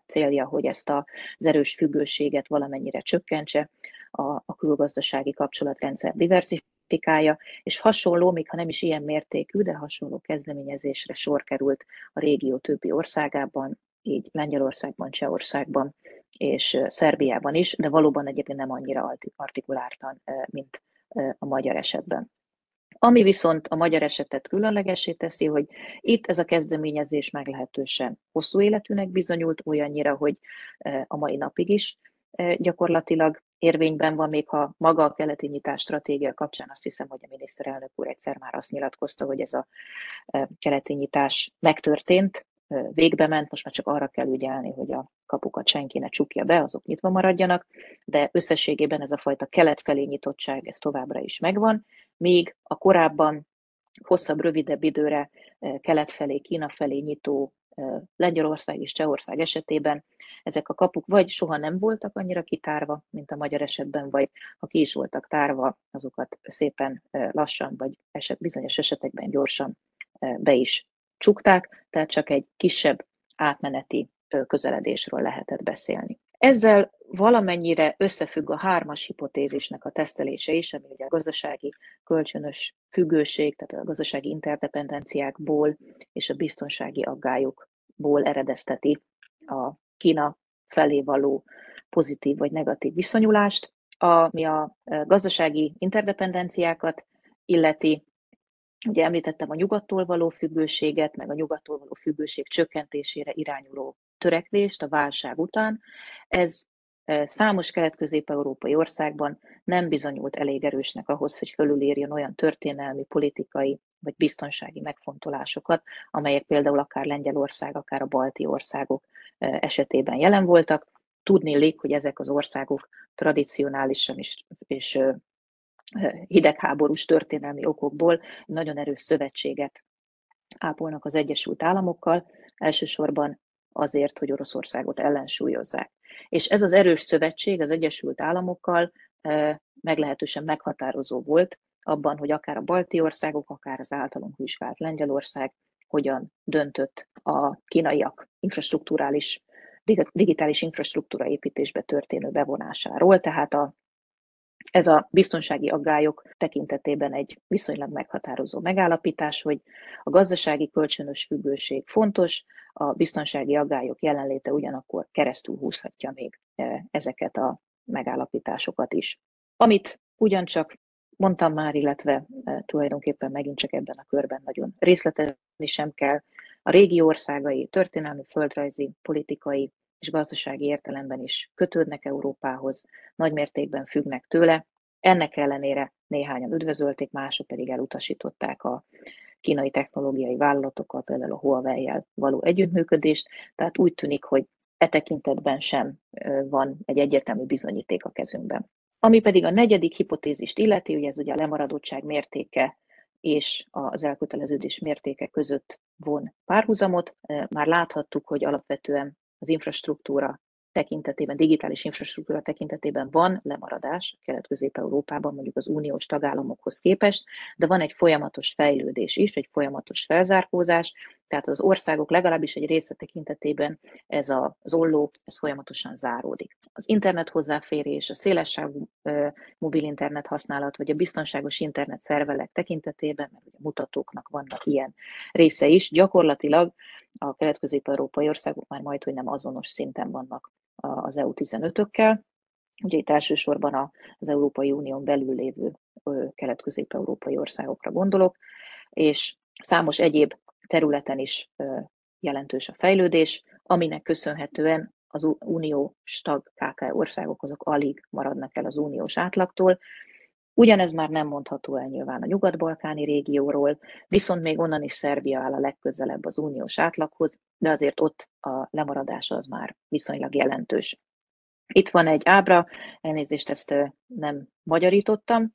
S2: célja, hogy ezt az erős függőséget valamennyire csökkentse, a, a külgazdasági kapcsolatrendszer diversifikálja, és hasonló, még ha nem is ilyen mértékű, de hasonló kezdeményezésre sor került a régió többi országában, így Lengyelországban, Csehországban és Szerbiában is, de valóban egyébként nem annyira artikuláltan, mint a magyar esetben. Ami viszont a magyar esetet különlegesé teszi, hogy itt ez a kezdeményezés meglehetősen hosszú életűnek bizonyult, olyannyira, hogy a mai napig is gyakorlatilag érvényben van, még ha maga a keleti nyitás stratégia kapcsán azt hiszem, hogy a miniszterelnök úr egyszer már azt nyilatkozta, hogy ez a keleti nyitás megtörtént, végbe ment, most már csak arra kell ügyelni, hogy a kapukat senki ne csukja be, azok nyitva maradjanak, de összességében ez a fajta kelet felé nyitottság, ez továbbra is megvan, míg a korábban hosszabb, rövidebb időre kelet felé, Kína felé nyitó Lengyelország és Csehország esetében ezek a kapuk vagy soha nem voltak annyira kitárva, mint a magyar esetben, vagy ha ki is voltak tárva, azokat szépen lassan, vagy eset, bizonyos esetekben gyorsan be is csukták, tehát csak egy kisebb átmeneti közeledésről lehetett beszélni. Ezzel valamennyire összefügg a hármas hipotézisnek a tesztelése is, ami ugye a gazdasági kölcsönös függőség, tehát a gazdasági interdependenciákból és a biztonsági aggályokból eredezteti a Kína felé való pozitív vagy negatív viszonyulást, ami a gazdasági interdependenciákat illeti, Ugye említettem a nyugattól való függőséget, meg a nyugattól való függőség csökkentésére irányuló törekvést a válság után. Ez e, számos kelet-közép-európai országban nem bizonyult elég erősnek ahhoz, hogy fölülírjon olyan történelmi, politikai vagy biztonsági megfontolásokat, amelyek például akár Lengyelország, akár a balti országok e, esetében jelen voltak. Tudni illik, hogy ezek az országok tradicionálisan is, és hidegháborús történelmi okokból nagyon erős szövetséget ápolnak az Egyesült Államokkal, elsősorban azért, hogy Oroszországot ellensúlyozzák. És ez az erős szövetség az Egyesült Államokkal meglehetősen meghatározó volt abban, hogy akár a balti országok, akár az általunk vizsgált Lengyelország hogyan döntött a kínaiak infrastruktúrális, digitális infrastruktúra építésbe történő bevonásáról, tehát a ez a biztonsági aggályok tekintetében egy viszonylag meghatározó megállapítás, hogy a gazdasági kölcsönös függőség fontos, a biztonsági aggályok jelenléte ugyanakkor keresztül húzhatja még e, ezeket a megállapításokat is. Amit ugyancsak mondtam már, illetve e, tulajdonképpen megint csak ebben a körben nagyon részletezni sem kell, a régi országai történelmi, földrajzi, politikai és gazdasági értelemben is kötődnek Európához, nagymértékben függnek tőle. Ennek ellenére néhányan üdvözölték, mások pedig elutasították a kínai technológiai vállalatokkal, például a Huawei-jel való együttműködést, tehát úgy tűnik, hogy e tekintetben sem van egy egyértelmű bizonyíték a kezünkben. Ami pedig a negyedik hipotézist illeti, ugye ez ugye a lemaradottság mértéke és az elköteleződés mértéke között von párhuzamot. Már láthattuk, hogy alapvetően az infrastruktúra tekintetében, digitális infrastruktúra tekintetében van lemaradás Kelet-Közép-Európában, mondjuk az uniós tagállamokhoz képest, de van egy folyamatos fejlődés is, egy folyamatos felzárkózás, tehát az országok legalábbis egy része tekintetében ez a, az olló, ez folyamatosan záródik. Az internet hozzáférés, a szélessávú mobil internet használat, vagy a biztonságos internet szervelek tekintetében, mert ugye mutatóknak vannak ilyen része is, gyakorlatilag a kelet-közép-európai országok már majd, hogy nem azonos szinten vannak az EU15-ökkel. Ugye itt elsősorban az Európai Unión belül lévő kelet-közép-európai országokra gondolok, és számos egyéb területen is jelentős a fejlődés, aminek köszönhetően az unió tag KK országok azok alig maradnak el az uniós átlagtól, Ugyanez már nem mondható el nyilván a nyugat-balkáni régióról, viszont még onnan is Szerbia áll a legközelebb az uniós átlaghoz, de azért ott a lemaradás az már viszonylag jelentős. Itt van egy ábra, elnézést ezt nem magyarítottam,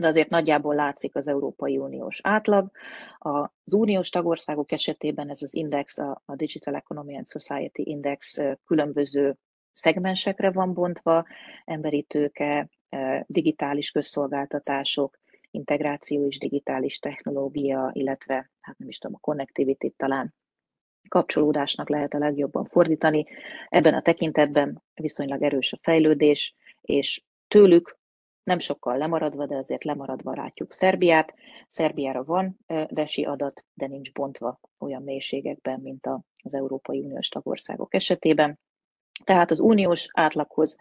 S2: de azért nagyjából látszik az Európai Uniós átlag. Az uniós tagországok esetében ez az index, a Digital Economy and Society Index különböző szegmensekre van bontva, emberi tőke, digitális közszolgáltatások, integráció és digitális technológia, illetve, hát nem is tudom, a connectivity talán kapcsolódásnak lehet a legjobban fordítani. Ebben a tekintetben viszonylag erős a fejlődés, és tőlük nem sokkal lemaradva, de azért lemaradva látjuk Szerbiát. Szerbiára van desi adat, de nincs bontva olyan mélységekben, mint az Európai Uniós tagországok esetében. Tehát az uniós átlaghoz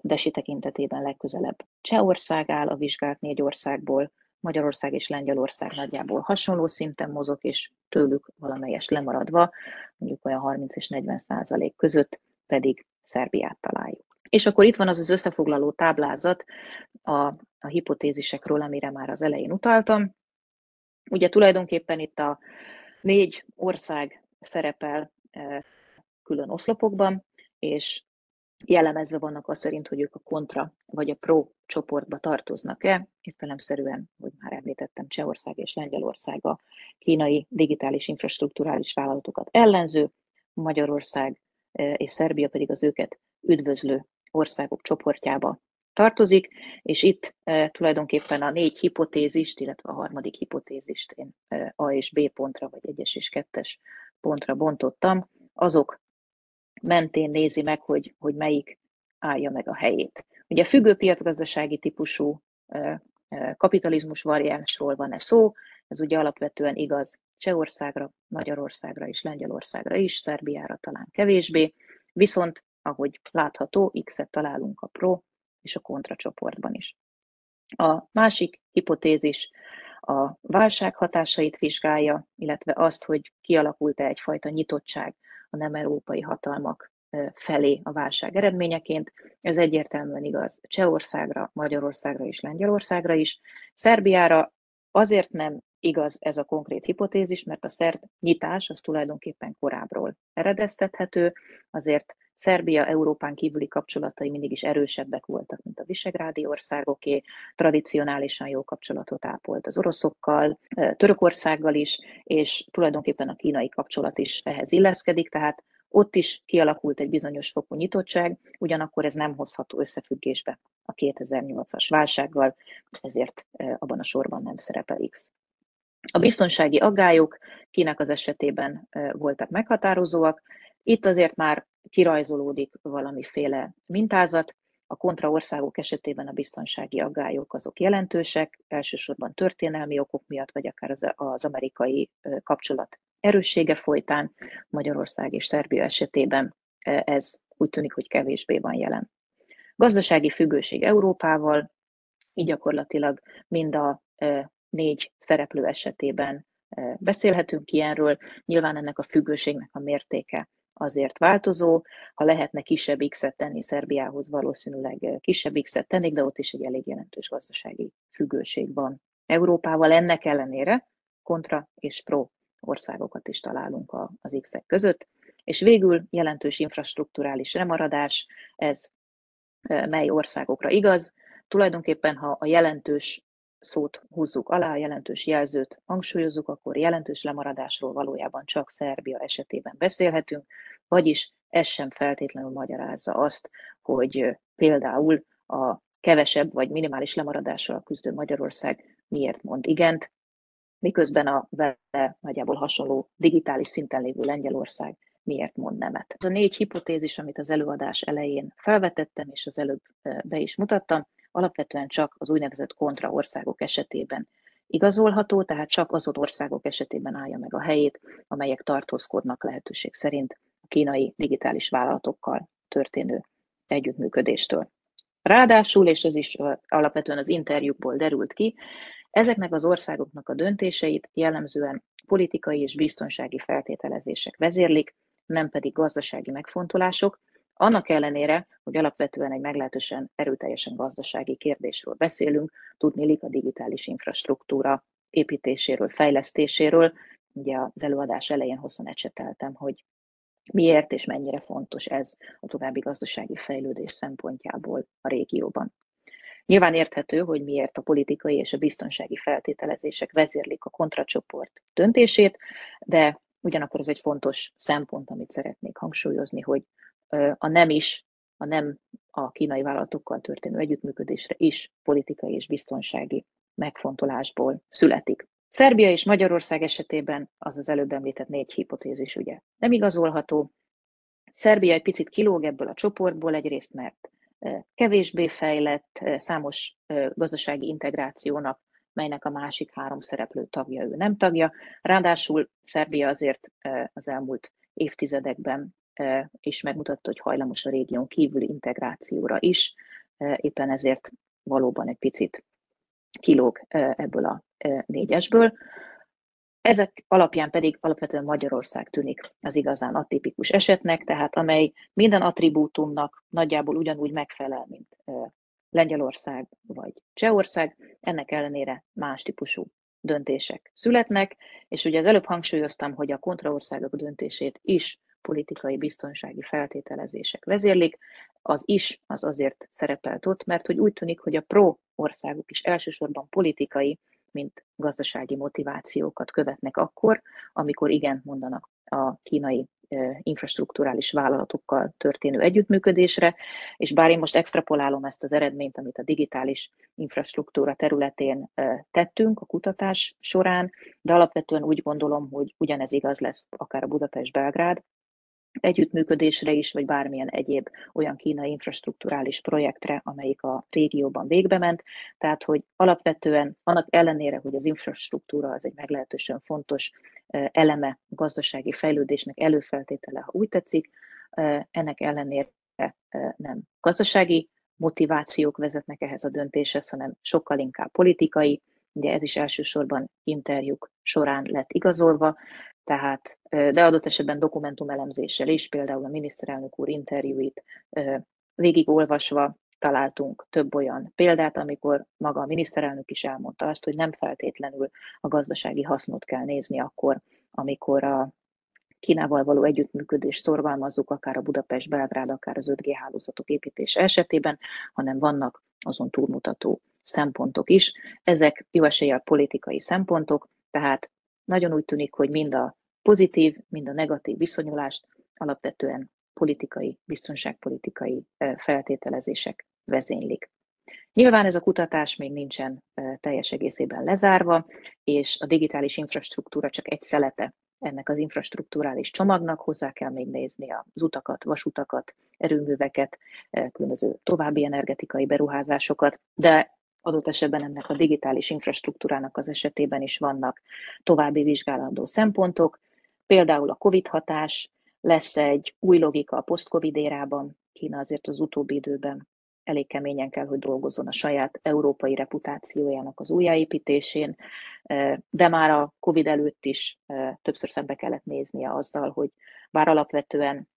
S2: Desi tekintetében legközelebb Csehország áll a vizsgált négy országból, Magyarország és Lengyelország nagyjából hasonló szinten mozog, és tőlük valamelyes lemaradva, mondjuk olyan 30 és 40 százalék között pedig Szerbiát találjuk. És akkor itt van az az összefoglaló táblázat a, a hipotézisekről, amire már az elején utaltam. Ugye tulajdonképpen itt a négy ország szerepel külön oszlopokban, és jellemezve vannak azt szerint, hogy ők a kontra vagy a pro csoportba tartoznak-e. Értelemszerűen, hogy már említettem, Csehország és Lengyelország a kínai digitális infrastruktúrális vállalatokat ellenző, Magyarország e, és Szerbia pedig az őket üdvözlő országok csoportjába tartozik, és itt e, tulajdonképpen a négy hipotézist, illetve a harmadik hipotézist én e, A és B pontra, vagy egyes és kettes pontra bontottam, azok mentén nézi meg, hogy, hogy melyik állja meg a helyét. Ugye függő piacgazdasági típusú kapitalizmus variánsról van-e szó, ez ugye alapvetően igaz Csehországra, Magyarországra és Lengyelországra is, Szerbiára talán kevésbé, viszont ahogy látható, X-et találunk a pro és a kontra csoportban is. A másik hipotézis a válság hatásait vizsgálja, illetve azt, hogy kialakult-e egyfajta nyitottság a nem európai hatalmak felé a válság eredményeként. Ez egyértelműen igaz Csehországra, Magyarországra és Lengyelországra is. Szerbiára azért nem igaz ez a konkrét hipotézis, mert a szerb nyitás az tulajdonképpen korábbról eredeztethető, azért Szerbia Európán kívüli kapcsolatai mindig is erősebbek voltak, mint a visegrádi országoké, tradicionálisan jó kapcsolatot ápolt az oroszokkal, Törökországgal is, és tulajdonképpen a kínai kapcsolat is ehhez illeszkedik, tehát ott is kialakult egy bizonyos fokú nyitottság, ugyanakkor ez nem hozható összefüggésbe a 2008-as válsággal, ezért abban a sorban nem szerepel X. A biztonsági aggályok Kínak az esetében voltak meghatározóak, itt azért már kirajzolódik valamiféle mintázat, a kontraországok esetében a biztonsági aggályok azok jelentősek, elsősorban történelmi okok miatt, vagy akár az, az amerikai kapcsolat erőssége folytán. Magyarország és Szerbia esetében ez úgy tűnik, hogy kevésbé van jelen. Gazdasági függőség Európával, így gyakorlatilag mind a négy szereplő esetében beszélhetünk ilyenről. Nyilván ennek a függőségnek a mértéke azért változó. Ha lehetne kisebb X-et tenni Szerbiához, valószínűleg kisebb X-et tennék, de ott is egy elég jelentős gazdasági függőség van Európával. Ennek ellenére kontra és pro országokat is találunk az X-ek között. És végül jelentős infrastruktúrális remaradás, ez mely országokra igaz. Tulajdonképpen, ha a jelentős szót húzzuk alá, jelentős jelzőt hangsúlyozzuk, akkor jelentős lemaradásról valójában csak Szerbia esetében beszélhetünk, vagyis ez sem feltétlenül magyarázza azt, hogy például a kevesebb vagy minimális lemaradással küzdő Magyarország miért mond igent, miközben a vele nagyjából hasonló digitális szinten lévő Lengyelország miért mond nemet. Ez a négy hipotézis, amit az előadás elején felvetettem, és az előbb be is mutattam, alapvetően csak az úgynevezett kontra országok esetében igazolható, tehát csak azon országok esetében állja meg a helyét, amelyek tartózkodnak lehetőség szerint a kínai digitális vállalatokkal történő együttműködéstől. Ráadásul, és ez is alapvetően az interjúkból derült ki, ezeknek az országoknak a döntéseit jellemzően politikai és biztonsági feltételezések vezérlik, nem pedig gazdasági megfontolások, annak ellenére, hogy alapvetően egy meglehetősen erőteljesen gazdasági kérdésről beszélünk, tudnélik a digitális infrastruktúra építéséről, fejlesztéséről. Ugye az előadás elején hosszan ecseteltem, hogy miért és mennyire fontos ez a további gazdasági fejlődés szempontjából a régióban. Nyilván érthető, hogy miért a politikai és a biztonsági feltételezések vezérlik a kontracsoport döntését, de ugyanakkor ez egy fontos szempont, amit szeretnék hangsúlyozni, hogy a nem is, a nem a kínai vállalatokkal történő együttműködésre is politikai és biztonsági megfontolásból születik. Szerbia és Magyarország esetében az az előbb említett négy hipotézis ugye nem igazolható. Szerbia egy picit kilóg ebből a csoportból, egyrészt mert kevésbé fejlett, számos gazdasági integrációnak, melynek a másik három szereplő tagja, ő nem tagja. Ráadásul Szerbia azért az elmúlt évtizedekben és megmutatta, hogy hajlamos a régión kívüli integrációra is, éppen ezért valóban egy picit kilóg ebből a négyesből. Ezek alapján pedig alapvetően Magyarország tűnik az igazán atipikus esetnek, tehát amely minden attribútumnak nagyjából ugyanúgy megfelel, mint Lengyelország vagy Csehország, ennek ellenére más típusú döntések születnek, és ugye az előbb hangsúlyoztam, hogy a kontraországok döntését is politikai biztonsági feltételezések vezérlik. Az is az azért szerepelt ott, mert hogy úgy tűnik, hogy a pro országok is elsősorban politikai, mint gazdasági motivációkat követnek akkor, amikor igen mondanak a kínai infrastruktúrális vállalatokkal történő együttműködésre, és bár én most extrapolálom ezt az eredményt, amit a digitális infrastruktúra területén tettünk a kutatás során, de alapvetően úgy gondolom, hogy ugyanez igaz lesz akár a Budapest-Belgrád együttműködésre is, vagy bármilyen egyéb olyan kínai infrastruktúrális projektre, amelyik a régióban végbe ment. Tehát, hogy alapvetően annak ellenére, hogy az infrastruktúra az egy meglehetősen fontos eleme gazdasági fejlődésnek előfeltétele, ha úgy tetszik, ennek ellenére nem gazdasági motivációk vezetnek ehhez a döntéshez, hanem sokkal inkább politikai, ugye ez is elsősorban interjúk során lett igazolva, tehát, de adott esetben dokumentumelemzéssel is, például a miniszterelnök úr interjúit végigolvasva találtunk több olyan példát, amikor maga a miniszterelnök is elmondta azt, hogy nem feltétlenül a gazdasági hasznot kell nézni akkor, amikor a Kínával való együttműködést szorgalmazzuk, akár a Budapest-Belgrád, akár az 5G hálózatok építése esetében, hanem vannak azon túlmutató szempontok is. Ezek jó eséllyel politikai szempontok, tehát nagyon úgy tűnik, hogy mind a pozitív, mind a negatív viszonyulást alapvetően politikai, biztonságpolitikai feltételezések vezénylik. Nyilván ez a kutatás még nincsen teljes egészében lezárva, és a digitális infrastruktúra csak egy szelete ennek az infrastruktúrális csomagnak, hozzá kell még nézni az utakat, vasutakat, erőműveket, különböző további energetikai beruházásokat, de adott esetben ennek a digitális infrastruktúrának az esetében is vannak további vizsgálandó szempontok, például a COVID hatás, lesz egy új logika a post-COVID érában, Kína azért az utóbbi időben elég keményen kell, hogy dolgozzon a saját európai reputációjának az újjáépítésén, de már a COVID előtt is többször szembe kellett néznie azzal, hogy bár alapvetően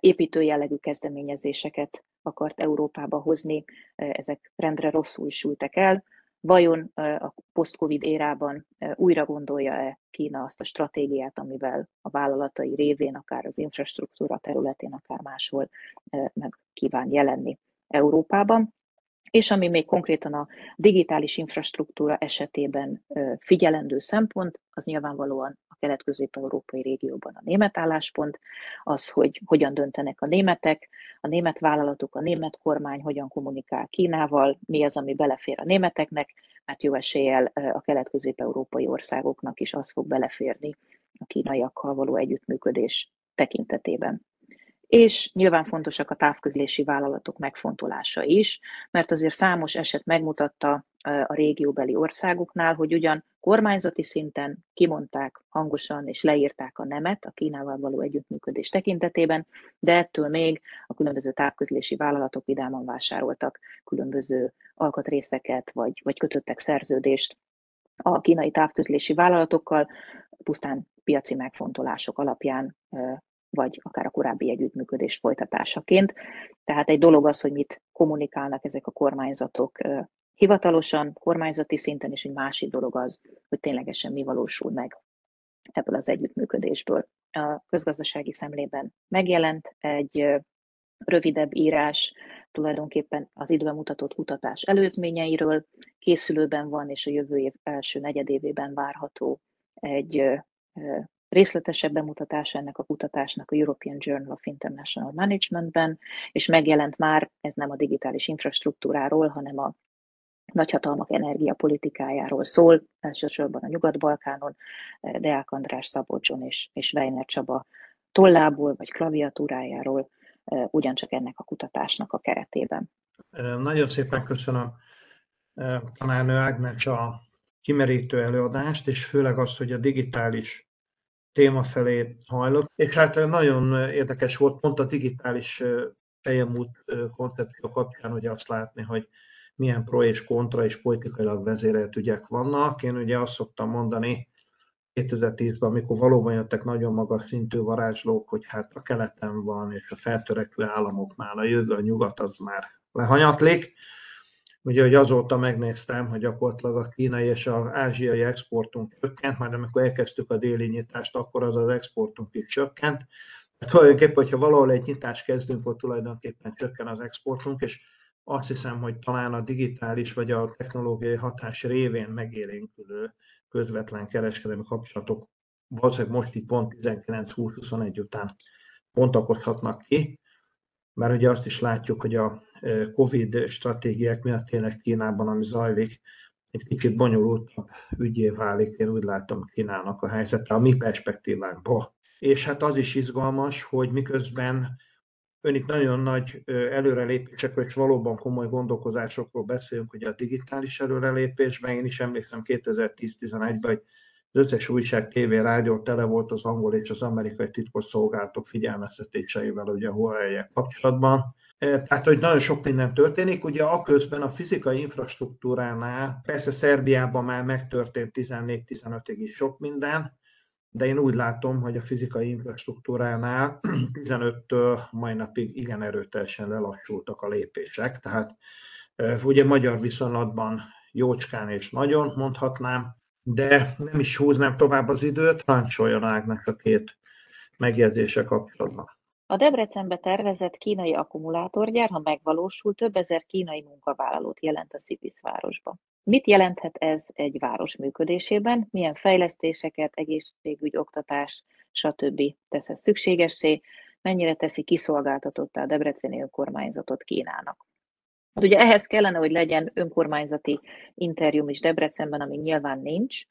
S2: építő jellegű kezdeményezéseket akart Európába hozni, ezek rendre rosszul sültek el. Vajon a post-covid érában újra gondolja-e Kína azt a stratégiát, amivel a vállalatai révén, akár az infrastruktúra területén, akár máshol meg kíván jelenni Európában? És ami még konkrétan a digitális infrastruktúra esetében figyelendő szempont, az nyilvánvalóan kelet-közép-európai régióban a német álláspont, az, hogy hogyan döntenek a németek, a német vállalatok, a német kormány hogyan kommunikál Kínával, mi az, ami belefér a németeknek, mert jó eséllyel a kelet-közép-európai országoknak is az fog beleférni a kínaiakkal való együttműködés tekintetében és nyilván fontosak a távközlési vállalatok megfontolása is, mert azért számos eset megmutatta a régióbeli országoknál, hogy ugyan kormányzati szinten kimondták hangosan és leírták a nemet a Kínával való együttműködés tekintetében, de ettől még a különböző távközlési vállalatok vidáman vásároltak különböző alkatrészeket, vagy, vagy kötöttek szerződést a kínai távközlési vállalatokkal, pusztán piaci megfontolások alapján vagy akár a korábbi együttműködés folytatásaként. Tehát egy dolog az, hogy mit kommunikálnak ezek a kormányzatok hivatalosan, kormányzati szinten, és egy másik dolog az, hogy ténylegesen mi valósul meg ebből az együttműködésből. A közgazdasági szemlében megjelent egy rövidebb írás, tulajdonképpen az időben mutatott kutatás előzményeiről, készülőben van, és a jövő év első negyedévében várható egy részletesebb bemutatása ennek a kutatásnak a European Journal of International Managementben, és megjelent már, ez nem a digitális infrastruktúráról, hanem a nagyhatalmak energiapolitikájáról szól, elsősorban a Nyugat-Balkánon, Deák András Szabolcson és, és Weiner Csaba tollából vagy klaviatúrájáról, ugyancsak ennek a kutatásnak a keretében.
S1: Nagyon szépen köszönöm tanárnő Ágnes a kimerítő előadást, és főleg azt, hogy a digitális téma felé hajlott, és hát nagyon érdekes volt pont a digitális fejemút koncepció kapcsán ugye azt látni, hogy milyen pro és kontra és politikailag vezérelt ügyek vannak. Én ugye azt szoktam mondani 2010-ben, amikor valóban jöttek nagyon magas szintű varázslók, hogy hát a keleten van, és a feltörekvő államoknál a jövő, a nyugat az már lehanyatlik. Ugye, hogy azóta megnéztem, hogy gyakorlatilag a kínai és az ázsiai exportunk csökkent, majd amikor elkezdtük a déli nyitást, akkor az az exportunk is csökkent. Tulajdonképpen, hogyha valahol egy nyitást kezdünk, akkor tulajdonképpen csökken az exportunk, és azt hiszem, hogy talán a digitális vagy a technológiai hatás révén megélénkülő közvetlen kereskedelmi kapcsolatok valószínűleg most itt pont 19-20-21 után bontakozhatnak ki, mert ugye azt is látjuk, hogy a Covid stratégiák miatt tényleg Kínában, ami zajlik, egy kicsit bonyolultabb ügyé válik, én úgy látom Kínának a helyzete a mi perspektívánkból. És hát az is izgalmas, hogy miközben ön itt nagyon nagy előrelépésekről és valóban komoly gondolkozásokról beszélünk, hogy a digitális előrelépésben, én is emlékszem 2010-11-ben, hogy az összes újság, tévé, rádió tele volt az angol és az amerikai titkos szolgálatok figyelmeztetéseivel ugye a huawei kapcsolatban. Tehát, hogy nagyon sok minden történik. Ugye a közben a fizikai infrastruktúránál, persze Szerbiában már megtörtént 14-15-ig is sok minden, de én úgy látom, hogy a fizikai infrastruktúránál 15-től mai napig igen erőteljesen lelassultak a lépések. Tehát ugye magyar viszonylatban jócskán és nagyon mondhatnám, de nem is húznám tovább az időt, parancsoljon Ágnak a két megjegyzése kapcsolatban.
S3: A Debrecenbe tervezett kínai akkumulátorgyár, ha megvalósul, több ezer kínai munkavállalót jelent a Szipisz városba. Mit jelenthet ez egy város működésében, milyen fejlesztéseket, egészségügy, oktatás, stb. tesz ez szükségessé, mennyire teszi kiszolgáltatottá a debreceni önkormányzatot Kínának. Hát ugye ehhez kellene, hogy legyen önkormányzati interjúm is Debrecenben, ami nyilván nincs,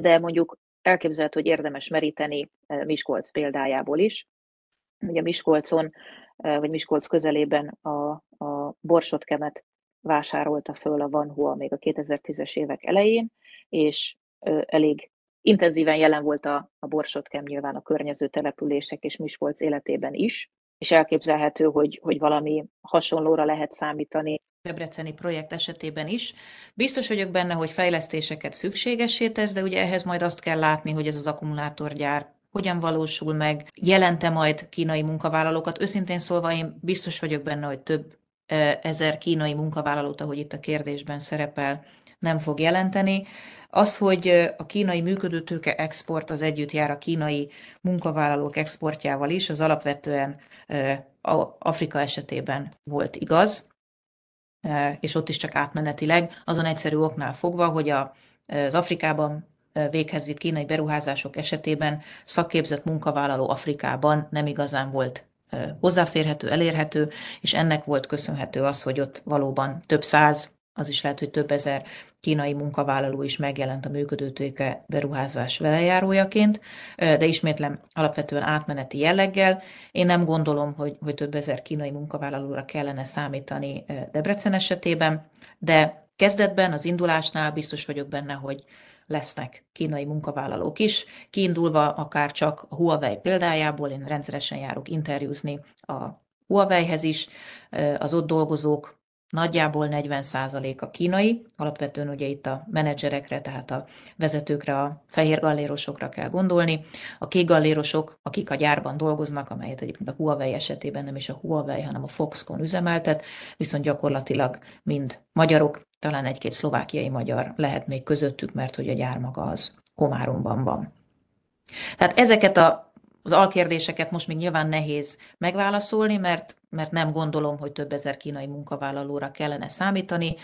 S3: de mondjuk elképzelhető, hogy érdemes meríteni Miskolc példájából is. Ugye Miskolcon, vagy Miskolc közelében a, a borsotkemet vásárolta föl a Van Hua még a 2010-es évek elején, és elég intenzíven jelen volt a, a borsotkem nyilván a környező települések és Miskolc életében is, és elképzelhető, hogy, hogy valami hasonlóra lehet számítani.
S2: Debreceni projekt esetében is. Biztos vagyok benne, hogy fejlesztéseket szükségesé tesz, de ugye ehhez majd azt kell látni, hogy ez az akkumulátorgyár hogyan valósul meg, jelente majd kínai munkavállalókat. Őszintén szólva én biztos vagyok benne, hogy több ezer kínai munkavállalót, ahogy itt a kérdésben szerepel, nem fog jelenteni. Az, hogy a kínai működőtőke export az együtt jár a kínai munkavállalók exportjával is, az alapvetően Afrika esetében volt igaz, és ott is csak átmenetileg, azon egyszerű oknál fogva, hogy az Afrikában véghez vitt kínai beruházások esetében szakképzett munkavállaló Afrikában nem igazán volt hozzáférhető, elérhető, és ennek volt köszönhető az, hogy ott valóban több száz, az is lehet, hogy több ezer kínai munkavállaló is megjelent a működőtőke beruházás velejárójaként, de ismétlem alapvetően átmeneti jelleggel. Én nem gondolom, hogy, hogy több ezer kínai munkavállalóra kellene számítani Debrecen esetében, de kezdetben, az indulásnál biztos vagyok benne, hogy lesznek kínai munkavállalók is, kiindulva akár csak a Huawei példájából, én rendszeresen járok interjúzni a Huaweihez is, az ott dolgozók nagyjából 40% a kínai, alapvetően ugye itt a menedzserekre, tehát a vezetőkre, a fehér gallérosokra kell gondolni. A kék gallérosok, akik a gyárban dolgoznak, amelyet egyébként a Huawei esetében nem is a Huawei, hanem a Foxconn üzemeltet, viszont gyakorlatilag mind magyarok, talán egy-két szlovákiai magyar lehet még közöttük, mert hogy a gyár maga az Komáromban van. Tehát ezeket a az alkérdéseket most még nyilván nehéz megválaszolni, mert, mert nem gondolom, hogy több ezer kínai munkavállalóra kellene számítani.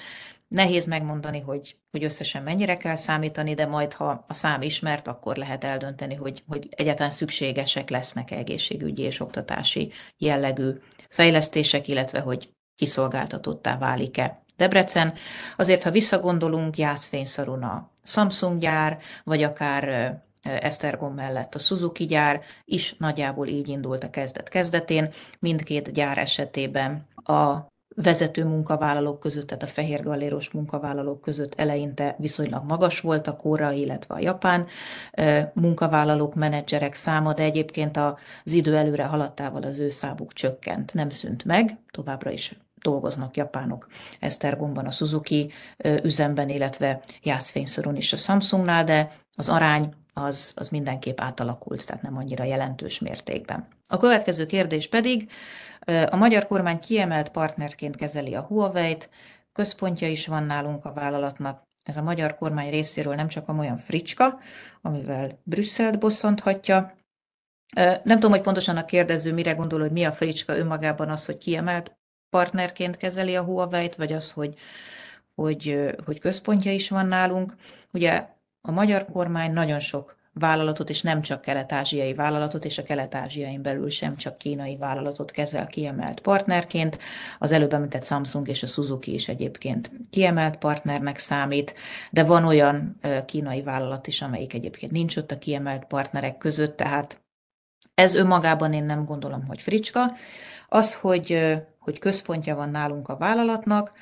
S2: Nehéz megmondani, hogy, hogy összesen mennyire kell számítani, de majd, ha a szám ismert, akkor lehet eldönteni, hogy, hogy egyáltalán szükségesek lesznek egészségügyi és oktatási jellegű fejlesztések, illetve hogy kiszolgáltatottá válik-e Debrecen. Azért, ha visszagondolunk, Jászfényszarun a Samsung gyár, vagy akár Esztergom mellett a Suzuki gyár is nagyjából így indult a kezdet kezdetén. Mindkét gyár esetében a vezető munkavállalók között, tehát a fehér galléros munkavállalók között eleinte viszonylag magas volt a kóra, illetve a japán munkavállalók, menedzserek száma, de egyébként az idő előre haladtával az ő számuk csökkent, nem szűnt meg, továbbra is dolgoznak japánok Esztergomban, a Suzuki üzemben, illetve Jászfényszoron is a Samsungnál, de az arány az, az mindenképp átalakult, tehát nem annyira jelentős mértékben. A következő kérdés pedig, a magyar kormány kiemelt partnerként kezeli a Huawei-t, központja is van nálunk a vállalatnak. Ez a magyar kormány részéről nem csak olyan fricska, amivel Brüsszelt bosszanthatja. Nem tudom, hogy pontosan a kérdező mire gondol, hogy mi a fricska önmagában az, hogy kiemelt partnerként kezeli a Huawei-t, vagy az, hogy, hogy, hogy központja is van nálunk. Ugye a magyar kormány nagyon sok vállalatot, és nem csak kelet-ázsiai vállalatot, és a kelet-ázsiain belül sem csak kínai vállalatot kezel kiemelt partnerként. Az előbb említett Samsung és a Suzuki is egyébként kiemelt partnernek számít, de van olyan kínai vállalat is, amelyik egyébként nincs ott a kiemelt partnerek között, tehát ez önmagában én nem gondolom, hogy fricska. Az, hogy, hogy központja van nálunk a vállalatnak,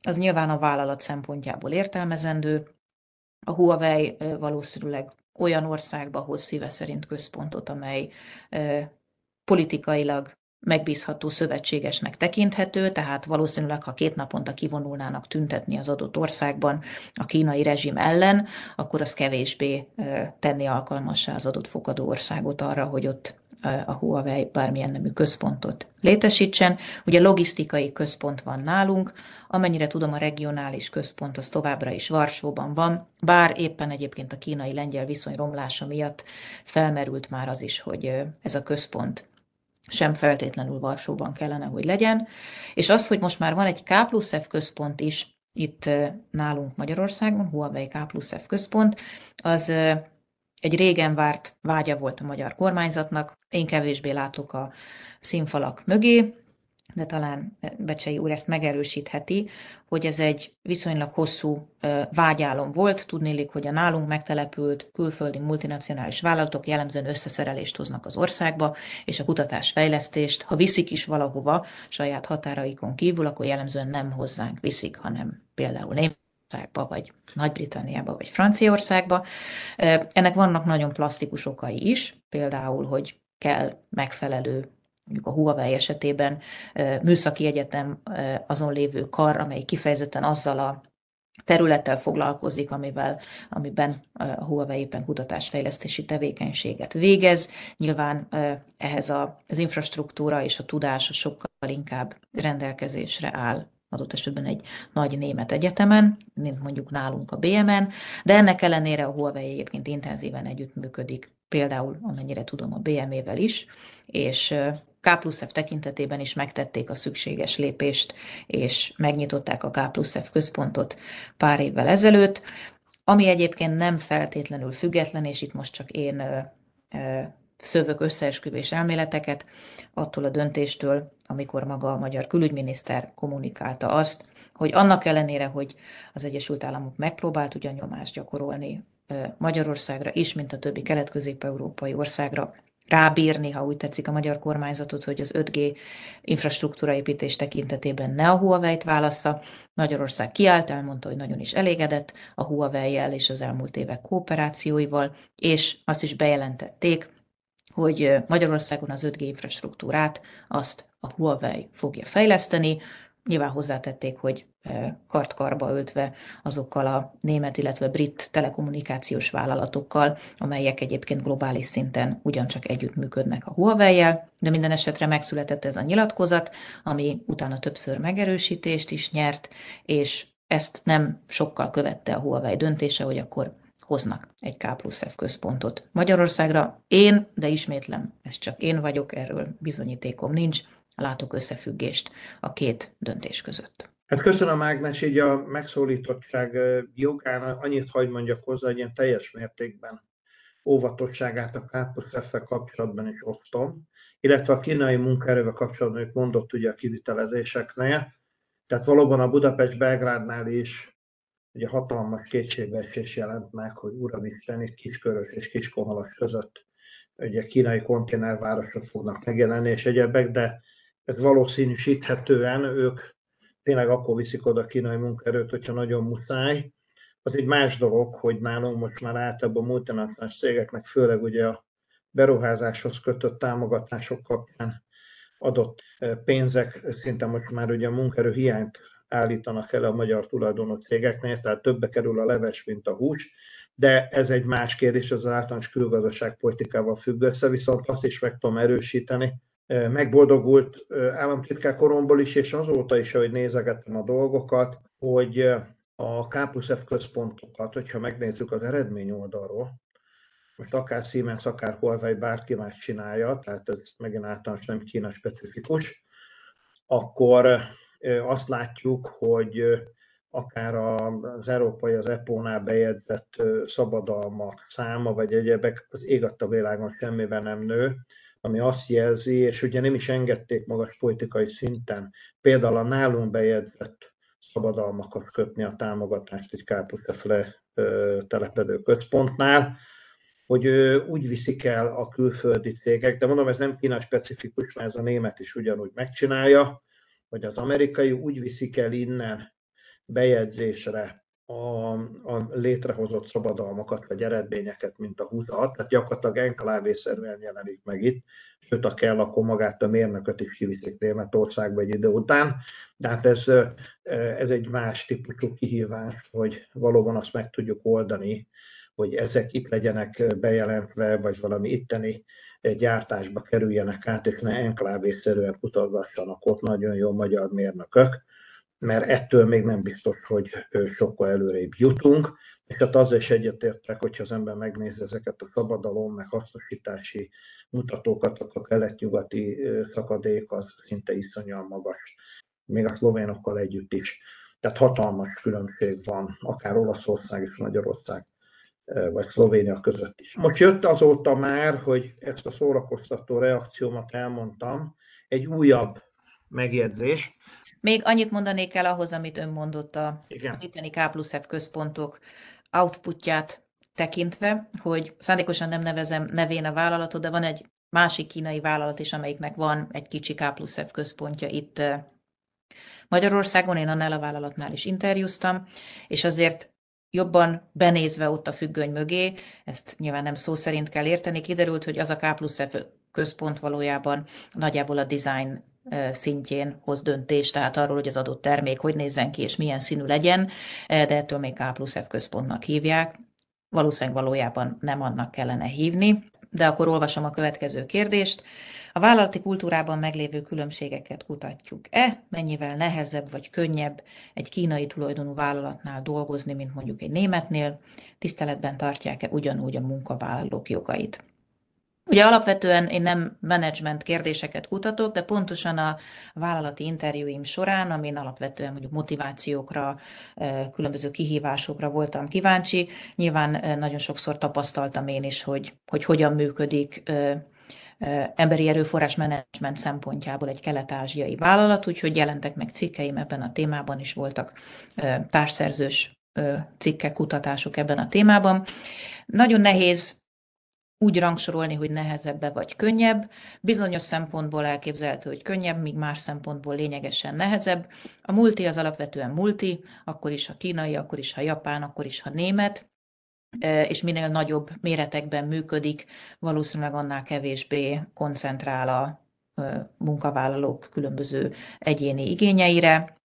S2: az nyilván a vállalat szempontjából értelmezendő, a Huawei valószínűleg olyan országba hoz szíve szerint központot, amely politikailag megbízható szövetségesnek tekinthető, tehát valószínűleg, ha két naponta kivonulnának tüntetni az adott országban a kínai rezsim ellen, akkor az kevésbé tenni alkalmassá az adott fogadó országot arra, hogy ott a Huawei bármilyen nemű központot létesítsen. Ugye logisztikai központ van nálunk, amennyire tudom a regionális központ az továbbra is Varsóban van, bár éppen egyébként a kínai-lengyel viszony romlása miatt felmerült már az is, hogy ez a központ sem feltétlenül Varsóban kellene, hogy legyen. És az, hogy most már van egy K plusz F központ is itt nálunk Magyarországon, Huawei K plusz F központ, az egy régen várt vágya volt a magyar kormányzatnak. Én kevésbé látok a színfalak mögé, de talán Becsei úr ezt megerősítheti, hogy ez egy viszonylag hosszú vágyálom volt. Tudnélik, hogy a nálunk megtelepült külföldi multinacionális vállalatok jellemzően összeszerelést hoznak az országba, és a kutatásfejlesztést, ha viszik is valahova saját határaikon kívül, akkor jellemzően nem hozzánk viszik, hanem például Németországba, vagy Nagy-Britanniába, vagy Franciaországba. Ennek vannak nagyon plastikus okai is, például, hogy kell megfelelő mondjuk a Huawei esetében műszaki egyetem azon lévő kar, amely kifejezetten azzal a területtel foglalkozik, amivel, amiben a Huawei éppen kutatásfejlesztési tevékenységet végez. Nyilván ehhez a, az infrastruktúra és a tudás sokkal inkább rendelkezésre áll adott esetben egy nagy német egyetemen, mint mondjuk nálunk a BMN, de ennek ellenére a Huawei egyébként intenzíven együttműködik, például amennyire tudom a BME-vel is, és K plusz F tekintetében is megtették a szükséges lépést, és megnyitották a K plusz F központot pár évvel ezelőtt, ami egyébként nem feltétlenül független, és itt most csak én szövök összeesküvés elméleteket, attól a döntéstől, amikor maga a magyar külügyminiszter kommunikálta azt, hogy annak ellenére, hogy az Egyesült Államok megpróbált ugyan nyomást gyakorolni Magyarországra is, mint a többi kelet-közép-európai országra, rábírni, ha úgy tetszik a magyar kormányzatot, hogy az 5G infrastruktúraépítés tekintetében ne a Huawei-t válassza. Magyarország kiállt, elmondta, hogy nagyon is elégedett a Huawei-jel és az elmúlt évek kooperációival, és azt is bejelentették, hogy Magyarországon az 5G infrastruktúrát azt a Huawei fogja fejleszteni. Nyilván hozzátették, hogy kart-karba öltve azokkal a német, illetve brit telekommunikációs vállalatokkal, amelyek egyébként globális szinten ugyancsak együttműködnek a Huawei-jel, de minden esetre megszületett ez a nyilatkozat, ami utána többször megerősítést is nyert, és ezt nem sokkal követte a Huawei döntése, hogy akkor hoznak egy K plusz F központot Magyarországra. Én, de ismétlem, ez csak én vagyok, erről bizonyítékom nincs, látok összefüggést a két döntés között.
S1: Hát köszönöm Ágnes, így a megszólítottság jogán annyit hagy mondjak hozzá, hogy ilyen teljes mértékben óvatosságát a káposzteffel kapcsolatban is osztom, illetve a kínai munkaerővel kapcsolatban, hogy mondott ugye a kivitelezéseknél. Tehát valóban a Budapest-Belgrádnál is ugye hatalmas kétségbeesés jelent meg, hogy Uramisten itt Kiskörös és Kiskohalas között ugye kínai konténervárosok fognak megjelenni és egyebek, de ez valószínűsíthetően ők tényleg akkor viszik oda kínai munkaerőt, hogyha nagyon muszáj. Az egy más dolog, hogy nálunk most már általában multinacionális cégeknek, főleg ugye a beruházáshoz kötött támogatások kapcsán adott eh, pénzek szinte most már ugye a munkaerő hiányt állítanak el a magyar tulajdonú cégeknél, tehát többe kerül a leves, mint a hús, de ez egy más kérdés, az általános külgazdaságpolitikával függ össze, viszont azt is meg tudom erősíteni, megboldogult államtitkár koromból is, és azóta is, ahogy nézegettem a dolgokat, hogy a K plusz központokat, hogyha megnézzük az eredmény oldalról, most akár Siemens, akár Huawei, bárki más csinálja, tehát ez megint általános nem Kína specifikus, akkor azt látjuk, hogy akár az európai, az EPO-nál bejegyzett szabadalmak száma, vagy egyebek az ég a világon semmiben nem nő, ami azt jelzi, és ugye nem is engedték magas politikai szinten, például a nálunk bejegyzett szabadalmakat kötni a támogatást egy káposztafle telepedő központnál, hogy úgy viszik el a külföldi cégek, de mondom, ez nem Kína specifikus, mert ez a német is ugyanúgy megcsinálja, hogy az amerikai úgy viszik el innen bejegyzésre a, a létrehozott szabadalmakat vagy eredményeket, mint a 26, tehát gyakorlatilag enklávészerűen jelenik meg itt, sőt, a kell, akkor magát a mérnököt is kiviszik Németországba egy idő után. De hát ez, ez egy más típusú kihívás, hogy valóban azt meg tudjuk oldani, hogy ezek itt legyenek bejelentve, vagy valami itteni gyártásba kerüljenek át, és ne enklávészerűen utazgassanak ott nagyon jó magyar mérnökök, mert ettől még nem biztos, hogy sokkal előrébb jutunk. És hát azzal is egyetértek, hogyha az ember megnézi ezeket a szabadalom, meg hasznosítási mutatókat, akkor a kelet-nyugati szakadék az szinte iszonyúan magas, még a szlovénokkal együtt is. Tehát hatalmas különbség van, akár Olaszország és Magyarország vagy Szlovénia között is. Most jött azóta már, hogy ezt a szórakoztató reakciómat elmondtam, egy újabb megjegyzés.
S2: Még annyit mondanék el ahhoz, amit ön mondott a, Igen. az itteni K plusz F központok outputját tekintve, hogy szándékosan nem nevezem nevén a vállalatot, de van egy másik kínai vállalat is, amelyiknek van egy kicsi K plusz F központja itt Magyarországon. Én annál a vállalatnál is interjúztam, és azért jobban benézve ott a függöny mögé, ezt nyilván nem szó szerint kell érteni, kiderült, hogy az a K plusz F központ valójában nagyjából a design szintjén hoz döntést, tehát arról, hogy az adott termék hogy nézzen ki és milyen színű legyen, de ettől még K plusz F központnak hívják. Valószínűleg valójában nem annak kellene hívni, de akkor olvasom a következő kérdést. A vállalati kultúrában meglévő különbségeket kutatjuk-e? Mennyivel nehezebb vagy könnyebb egy kínai tulajdonú vállalatnál dolgozni, mint mondjuk egy németnél? Tiszteletben tartják-e ugyanúgy a munkavállalók jogait? Ugye alapvetően én nem menedzsment kérdéseket kutatok, de pontosan a vállalati interjúim során, amin alapvetően mondjuk motivációkra, különböző kihívásokra voltam kíváncsi, nyilván nagyon sokszor tapasztaltam én is, hogy, hogy hogyan működik emberi erőforrás menedzsment szempontjából egy kelet-ázsiai vállalat, úgyhogy jelentek meg cikkeim ebben a témában is voltak társszerzős cikkek, kutatások ebben a témában. Nagyon nehéz úgy rangsorolni, hogy nehezebbe vagy könnyebb. Bizonyos szempontból elképzelhető, hogy könnyebb, míg más szempontból lényegesen nehezebb. A multi az alapvetően multi, akkor is, ha kínai, akkor is, ha japán, akkor is, ha német és minél nagyobb méretekben működik, valószínűleg annál kevésbé koncentrál a munkavállalók különböző egyéni igényeire.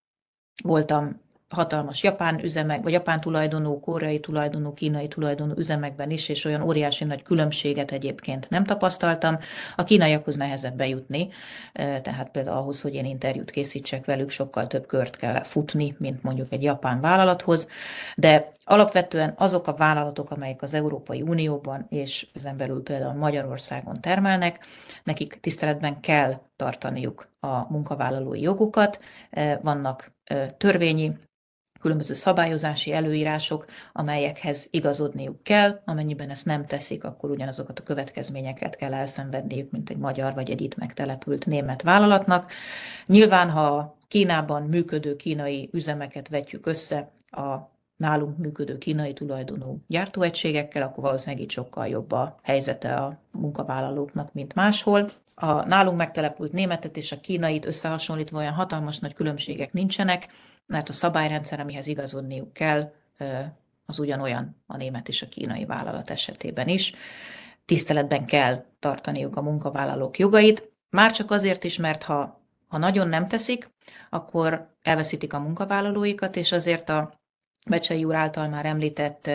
S2: Voltam hatalmas japán üzemek, vagy japán tulajdonú, koreai tulajdonú, kínai tulajdonú üzemekben is, és olyan óriási nagy különbséget egyébként nem tapasztaltam. A kínaiakhoz nehezebb bejutni, tehát például ahhoz, hogy én interjút készítsek velük, sokkal több kört kell futni, mint mondjuk egy japán vállalathoz, de alapvetően azok a vállalatok, amelyek az Európai Unióban és ezen belül például Magyarországon termelnek, nekik tiszteletben kell tartaniuk a munkavállalói jogokat, vannak törvényi különböző szabályozási előírások, amelyekhez igazodniuk kell, amennyiben ezt nem teszik, akkor ugyanazokat a következményeket kell elszenvedniük, mint egy magyar vagy egy itt megtelepült német vállalatnak. Nyilván, ha Kínában működő kínai üzemeket vetjük össze a nálunk működő kínai tulajdonú gyártóegységekkel, akkor valószínűleg itt sokkal jobb a helyzete a munkavállalóknak, mint máshol. A nálunk megtelepült németet és a kínait összehasonlítva olyan hatalmas nagy különbségek nincsenek, mert a szabályrendszer, amihez igazodniuk kell, az ugyanolyan a német és a kínai vállalat esetében is. Tiszteletben kell tartaniuk a munkavállalók jogait, már csak azért is, mert ha, ha nagyon nem teszik, akkor elveszítik a munkavállalóikat, és azért a Becsei úr által már említett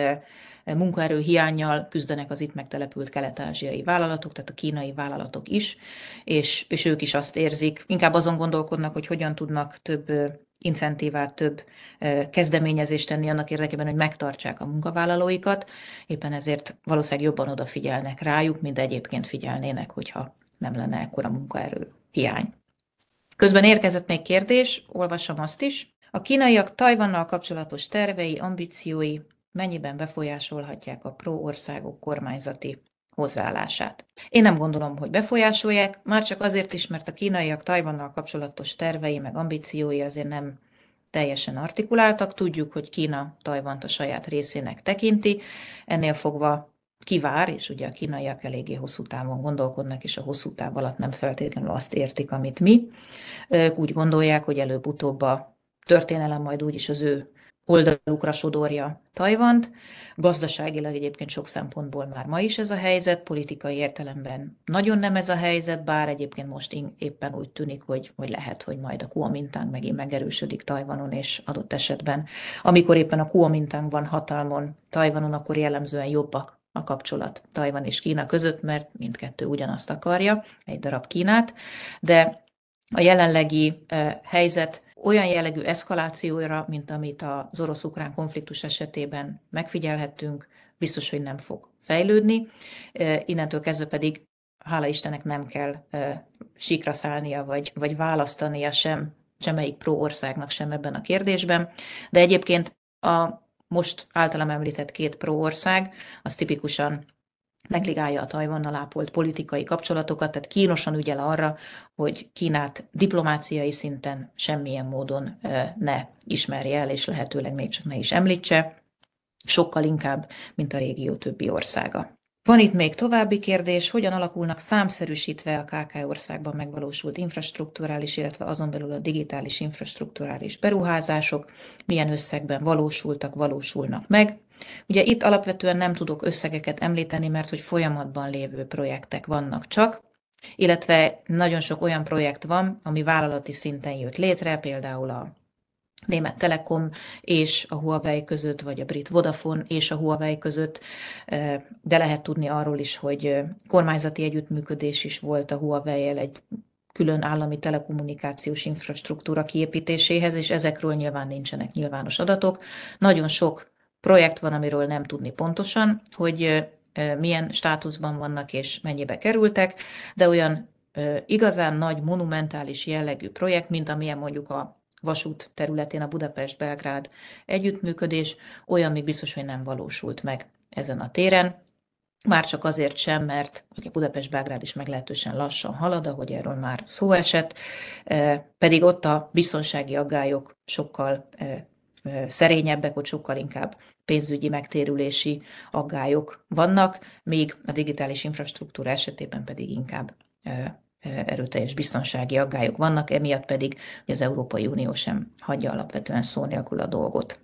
S2: munkaerő hiányjal küzdenek az itt megtelepült kelet-ázsiai vállalatok, tehát a kínai vállalatok is, és, és ők is azt érzik, inkább azon gondolkodnak, hogy hogyan tudnak több incentívát, több kezdeményezést tenni annak érdekében, hogy megtartsák a munkavállalóikat. Éppen ezért valószínűleg jobban odafigyelnek rájuk, mint egyébként figyelnének, hogyha nem lenne ekkora munkaerő hiány. Közben érkezett még kérdés, olvasom azt is. A kínaiak Tajvannal kapcsolatos tervei, ambíciói mennyiben befolyásolhatják a pro országok kormányzati hozzáállását. Én nem gondolom, hogy befolyásolják, már csak azért is, mert a kínaiak Tajvannal kapcsolatos tervei meg ambíciói azért nem teljesen artikuláltak. Tudjuk, hogy Kína Tajvant a saját részének tekinti, ennél fogva kivár, és ugye a kínaiak eléggé hosszú távon gondolkodnak, és a hosszú táv alatt nem feltétlenül azt értik, amit mi. Ők úgy gondolják, hogy előbb-utóbb a történelem majd úgyis az ő oldalukra sodorja Tajvant. Gazdaságilag egyébként sok szempontból már ma is ez a helyzet, politikai értelemben nagyon nem ez a helyzet, bár egyébként most éppen úgy tűnik, hogy, hogy lehet, hogy majd a Kuomintang megint megerősödik Tajvanon, és adott esetben, amikor éppen a Kuomintang van hatalmon Tajvanon, akkor jellemzően jobbak a kapcsolat Tajvan és Kína között, mert mindkettő ugyanazt akarja, egy darab Kínát, de a jelenlegi helyzet olyan jellegű eszkalációra, mint amit az orosz-ukrán konfliktus esetében megfigyelhettünk, biztos, hogy nem fog fejlődni. Innentől kezdve pedig, hála Istennek nem kell síkra szállnia, vagy, vagy választania sem semmelyik pro országnak sem ebben a kérdésben. De egyébként a most általam említett két pro ország, az tipikusan negligálja a Tajvannal ápolt politikai kapcsolatokat, tehát kínosan ügyel arra, hogy Kínát diplomáciai szinten semmilyen módon ne ismerje el, és lehetőleg még csak ne is említse, sokkal inkább, mint a régió többi országa. Van itt még további kérdés, hogyan alakulnak számszerűsítve a KK országban megvalósult infrastruktúrális, illetve azon belül a digitális infrastruktúrális beruházások, milyen összegben valósultak, valósulnak meg. Ugye itt alapvetően nem tudok összegeket említeni, mert hogy folyamatban lévő projektek vannak csak, illetve nagyon sok olyan projekt van, ami vállalati szinten jött létre, például a Német Telekom és a Huawei között, vagy a brit Vodafone és a Huawei között, de lehet tudni arról is, hogy kormányzati együttműködés is volt a Huawei-el egy külön állami telekommunikációs infrastruktúra kiépítéséhez, és ezekről nyilván nincsenek nyilvános adatok. Nagyon sok projekt van, amiről nem tudni pontosan, hogy milyen státuszban vannak és mennyibe kerültek, de olyan igazán nagy, monumentális jellegű projekt, mint amilyen mondjuk a vasút területén a Budapest-Belgrád együttműködés, olyan még biztos, hogy nem valósult meg ezen a téren. Már csak azért sem, mert ugye Budapest-Belgrád is meglehetősen lassan halad, ahogy erről már szó esett, pedig ott a biztonsági aggályok sokkal szerényebbek, ott sokkal inkább pénzügyi megtérülési aggályok vannak, míg a digitális infrastruktúra esetében pedig inkább erőteljes biztonsági aggályok vannak, emiatt pedig hogy az Európai Unió sem hagyja alapvetően szó nélkül a dolgot.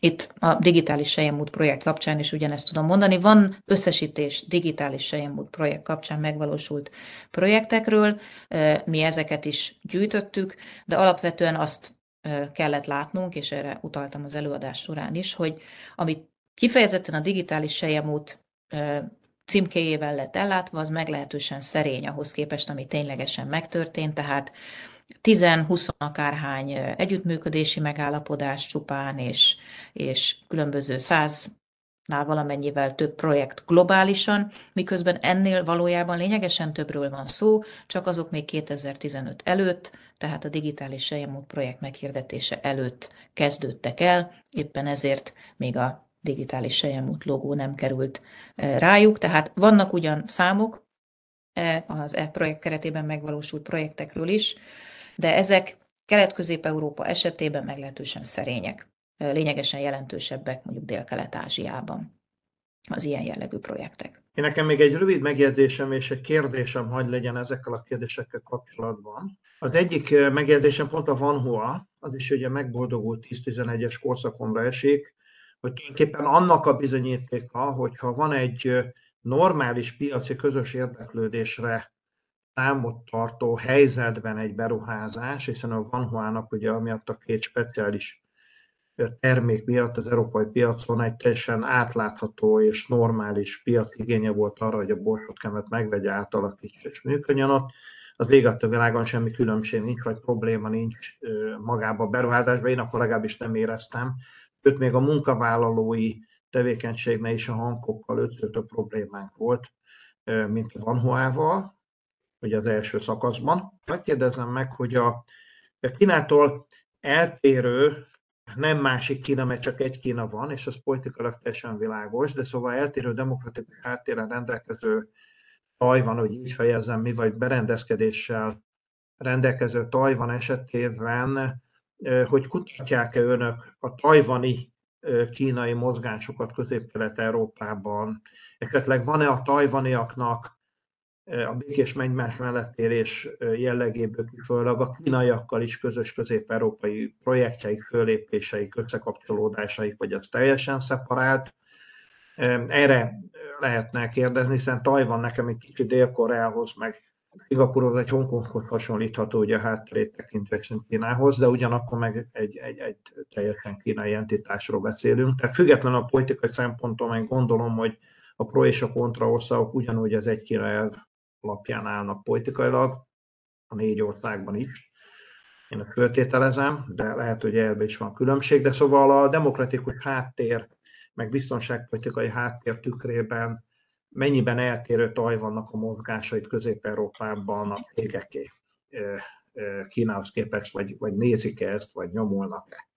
S2: Itt a digitális Sejemút projekt kapcsán is ugyanezt tudom mondani. Van összesítés digitális Sejemút projekt kapcsán megvalósult projektekről, mi ezeket is gyűjtöttük, de alapvetően azt kellett látnunk, és erre utaltam az előadás során is, hogy amit kifejezetten a digitális Sejemút címkéjével lett ellátva, az meglehetősen szerény ahhoz képest, ami ténylegesen megtörtént, tehát 10-20 akárhány együttműködési megállapodás csupán, és, és különböző száz nál valamennyivel több projekt globálisan, miközben ennél valójában lényegesen többről van szó, csak azok még 2015 előtt, tehát a digitális Sejemút projekt meghirdetése előtt kezdődtek el, éppen ezért még a digitális sejemút logó nem került e, rájuk. Tehát vannak ugyan számok e, az e projekt keretében megvalósult projektekről is, de ezek Kelet-Közép-Európa esetében meglehetősen szerények, lényegesen jelentősebbek mondjuk Dél-Kelet-Ázsiában az ilyen jellegű projektek.
S1: Én nekem még egy rövid megjegyzésem és egy kérdésem hagy legyen ezekkel a kérdésekkel kapcsolatban. Az egyik megjegyzésem pont a Van Hua, az is ugye megboldogult 10-11-es korszakomra esik, hogy tulajdonképpen annak a bizonyítéka, hogyha van egy normális piaci közös érdeklődésre számot tartó helyzetben egy beruházás, hiszen a Vanhoának ugye amiatt a két speciális termék miatt az európai piacon egy teljesen átlátható és normális piac igénye volt arra, hogy a borsotkemet megvegye, átalakítsa és működjön ott. Az ég a világon semmi különbség nincs, vagy probléma nincs magában a beruházásban, én akkor legalábbis nem éreztem sőt még a munkavállalói tevékenységnél is a hankokkal ötször több problémánk volt, mint a Vanhoával, ugye az első szakaszban. Megkérdezem meg, hogy a Kínától eltérő, nem másik Kína, mert csak egy Kína van, és az politikailag teljesen világos, de szóval eltérő demokratikus háttérrel rendelkező Tajvan, hogy így fejezem mi, vagy berendezkedéssel rendelkező Tajvan esetében hogy kutatják-e önök a tajvani kínai mozgásokat Közép-Kelet-Európában, esetleg van-e a tajvaniaknak a békés egymás mellett élés jellegéből kifolyólag a kínaiakkal is közös közép-európai projektjeik, fölépéseik, összekapcsolódásaik, vagy az teljesen szeparált. Erre lehetne kérdezni, hiszen Tajvan nekem egy kicsit Dél-Koreához, meg Singapurhoz egy Hongkonghoz hasonlítható ugye a hátterét tekintve Kínához, de ugyanakkor meg egy, egy, egy teljesen kínai entitásról beszélünk. Tehát függetlenül a politikai szemponttól meg gondolom, hogy a pro és a kontra országok ugyanúgy az egy Kína alapján állnak politikailag, a négy országban is. Én ezt föltételezem, de lehet, hogy ebben is van különbség, de szóval a demokratikus háttér, meg biztonságpolitikai háttér tükrében mennyiben eltérő Tajvannak a mozgásait Közép-Európában a cégeké Kínához képest, vagy, vagy nézik -e ezt, vagy nyomulnak-e?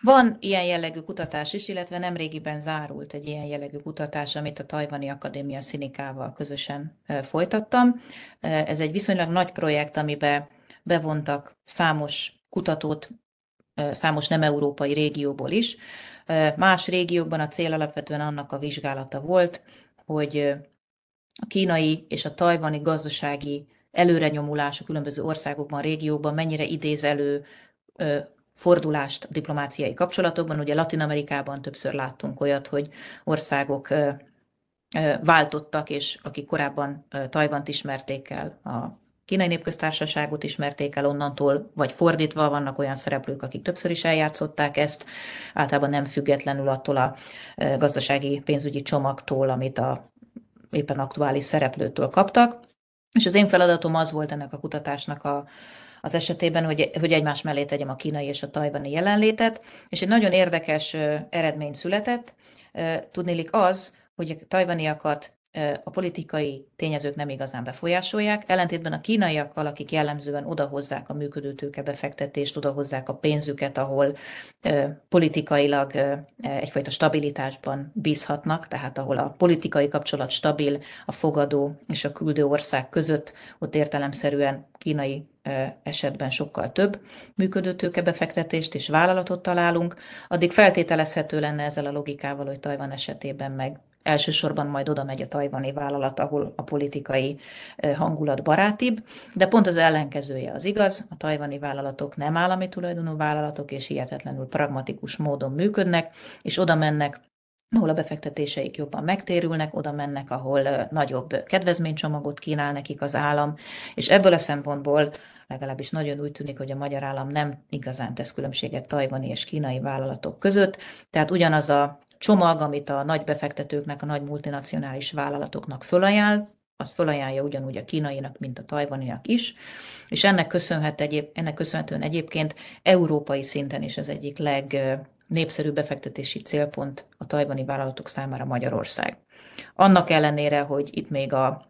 S2: Van ilyen jellegű kutatás is, illetve nemrégiben zárult egy ilyen jellegű kutatás, amit a Tajvani Akadémia Szinikával közösen folytattam. Ez egy viszonylag nagy projekt, amiben bevontak számos kutatót, számos nem európai régióból is. Más régiókban a cél alapvetően annak a vizsgálata volt, hogy a kínai és a tajvani gazdasági előrenyomulás a különböző országokban, régiókban mennyire idéz elő fordulást a diplomáciai kapcsolatokban. Ugye Latin Amerikában többször láttunk olyat, hogy országok váltottak, és akik korábban Tajvant ismerték el, a kínai népköztársaságot ismerték el onnantól, vagy fordítva vannak olyan szereplők, akik többször is eljátszották ezt, általában nem függetlenül attól a gazdasági pénzügyi csomagtól, amit a éppen aktuális szereplőtől kaptak. És az én feladatom az volt ennek a kutatásnak a, az esetében, hogy, hogy egymás mellé tegyem a kínai és a tajvani jelenlétet, és egy nagyon érdekes eredmény született. Tudnélik az, hogy a tajvaniakat a politikai tényezők nem igazán befolyásolják, ellentétben a kínaiakkal, akik jellemzően odahozzák a működőtőke befektetést, odahozzák a pénzüket, ahol politikailag egyfajta stabilitásban bízhatnak, tehát ahol a politikai kapcsolat stabil, a fogadó és a küldő ország között, ott értelemszerűen kínai esetben sokkal több működőtőke befektetést és vállalatot találunk, addig feltételezhető lenne ezzel a logikával, hogy Tajvan esetében meg elsősorban majd oda megy a tajvani vállalat, ahol a politikai hangulat barátibb, de pont az ellenkezője az igaz, a tajvani vállalatok nem állami tulajdonú vállalatok, és hihetetlenül pragmatikus módon működnek, és oda mennek ahol a befektetéseik jobban megtérülnek, oda mennek, ahol nagyobb kedvezménycsomagot kínál nekik az állam, és ebből a szempontból legalábbis nagyon úgy tűnik, hogy a magyar állam nem igazán tesz különbséget tajvani és kínai vállalatok között, tehát ugyanaz a csomag, amit a nagy befektetőknek, a nagy multinacionális vállalatoknak fölajánl, az fölajánlja ugyanúgy a kínainak, mint a tajvaninak is, és ennek, köszönhet egyéb, ennek köszönhetően egyébként európai szinten is az egyik legnépszerűbb befektetési célpont a tajvani vállalatok számára Magyarország. Annak ellenére, hogy itt még a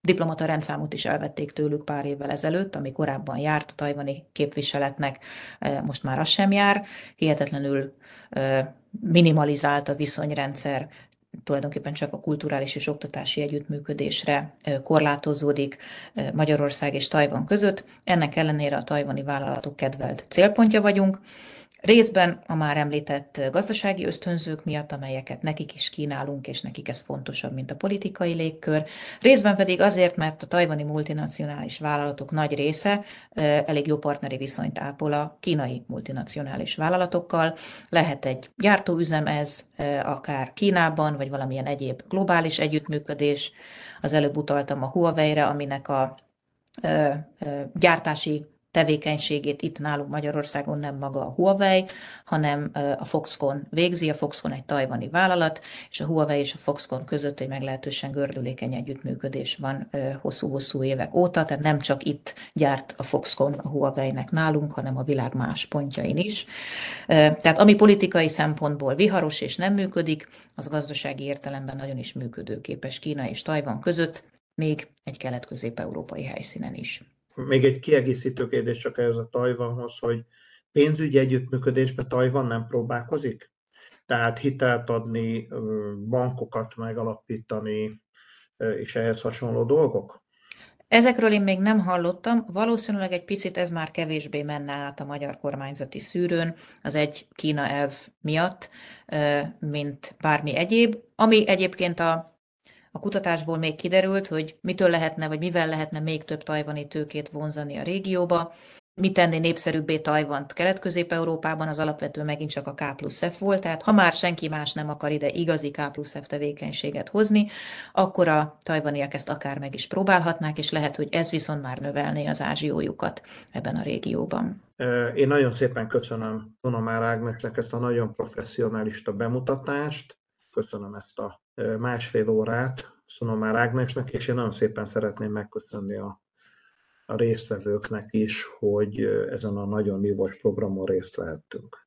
S2: diplomata rendszámot is elvették tőlük pár évvel ezelőtt, ami korábban járt a tajvani képviseletnek, most már az sem jár. Hihetetlenül minimalizált a viszonyrendszer, tulajdonképpen csak a kulturális és oktatási együttműködésre korlátozódik Magyarország és Tajvan között. Ennek ellenére a tajvani vállalatok kedvelt célpontja vagyunk. Részben a már említett gazdasági ösztönzők miatt, amelyeket nekik is kínálunk, és nekik ez fontosabb, mint a politikai légkör. Részben pedig azért, mert a tajvani multinacionális vállalatok nagy része elég jó partneri viszonyt ápol a kínai multinacionális vállalatokkal. Lehet egy gyártóüzem ez, akár Kínában, vagy valamilyen egyéb globális együttműködés. Az előbb utaltam a Huawei-re, aminek a gyártási tevékenységét itt nálunk Magyarországon nem maga a Huawei, hanem a Foxconn végzi. A Foxconn egy tajvani vállalat, és a Huawei és a Foxconn között egy meglehetősen gördülékeny együttműködés van hosszú-hosszú évek óta, tehát nem csak itt gyárt a Foxconn a Huawei-nek nálunk, hanem a világ más pontjain is. Tehát ami politikai szempontból viharos és nem működik, az gazdasági értelemben nagyon is működőképes Kína és Tajvan között, még egy kelet-közép-európai helyszínen is.
S1: Még egy kiegészítő kérdés csak ez a Tajvanhoz, hogy pénzügyi együttműködésben Tajvan nem próbálkozik? Tehát hitelt adni, bankokat megalapítani, és ehhez hasonló dolgok?
S2: Ezekről én még nem hallottam, valószínűleg egy picit ez már kevésbé menne át a magyar kormányzati szűrőn, az egy Kína elv miatt, mint bármi egyéb, ami egyébként a a kutatásból még kiderült, hogy mitől lehetne, vagy mivel lehetne még több tajvani tőkét vonzani a régióba, mi tenni népszerűbbé Tajvant Kelet-Közép-Európában, az alapvető megint csak a K plusz F volt, tehát ha már senki más nem akar ide igazi K plusz F tevékenységet hozni, akkor a tajvaniak ezt akár meg is próbálhatnák, és lehet, hogy ez viszont már növelné az ázsiójukat ebben a régióban.
S1: Én nagyon szépen köszönöm Tonomár Ágnesnek ezt a nagyon professzionalista bemutatást, köszönöm ezt a másfél órát Szonomár Ágnesnek, és én nagyon szépen szeretném megköszönni a a résztvevőknek is, hogy ezen a nagyon nívós programon részt vehettünk.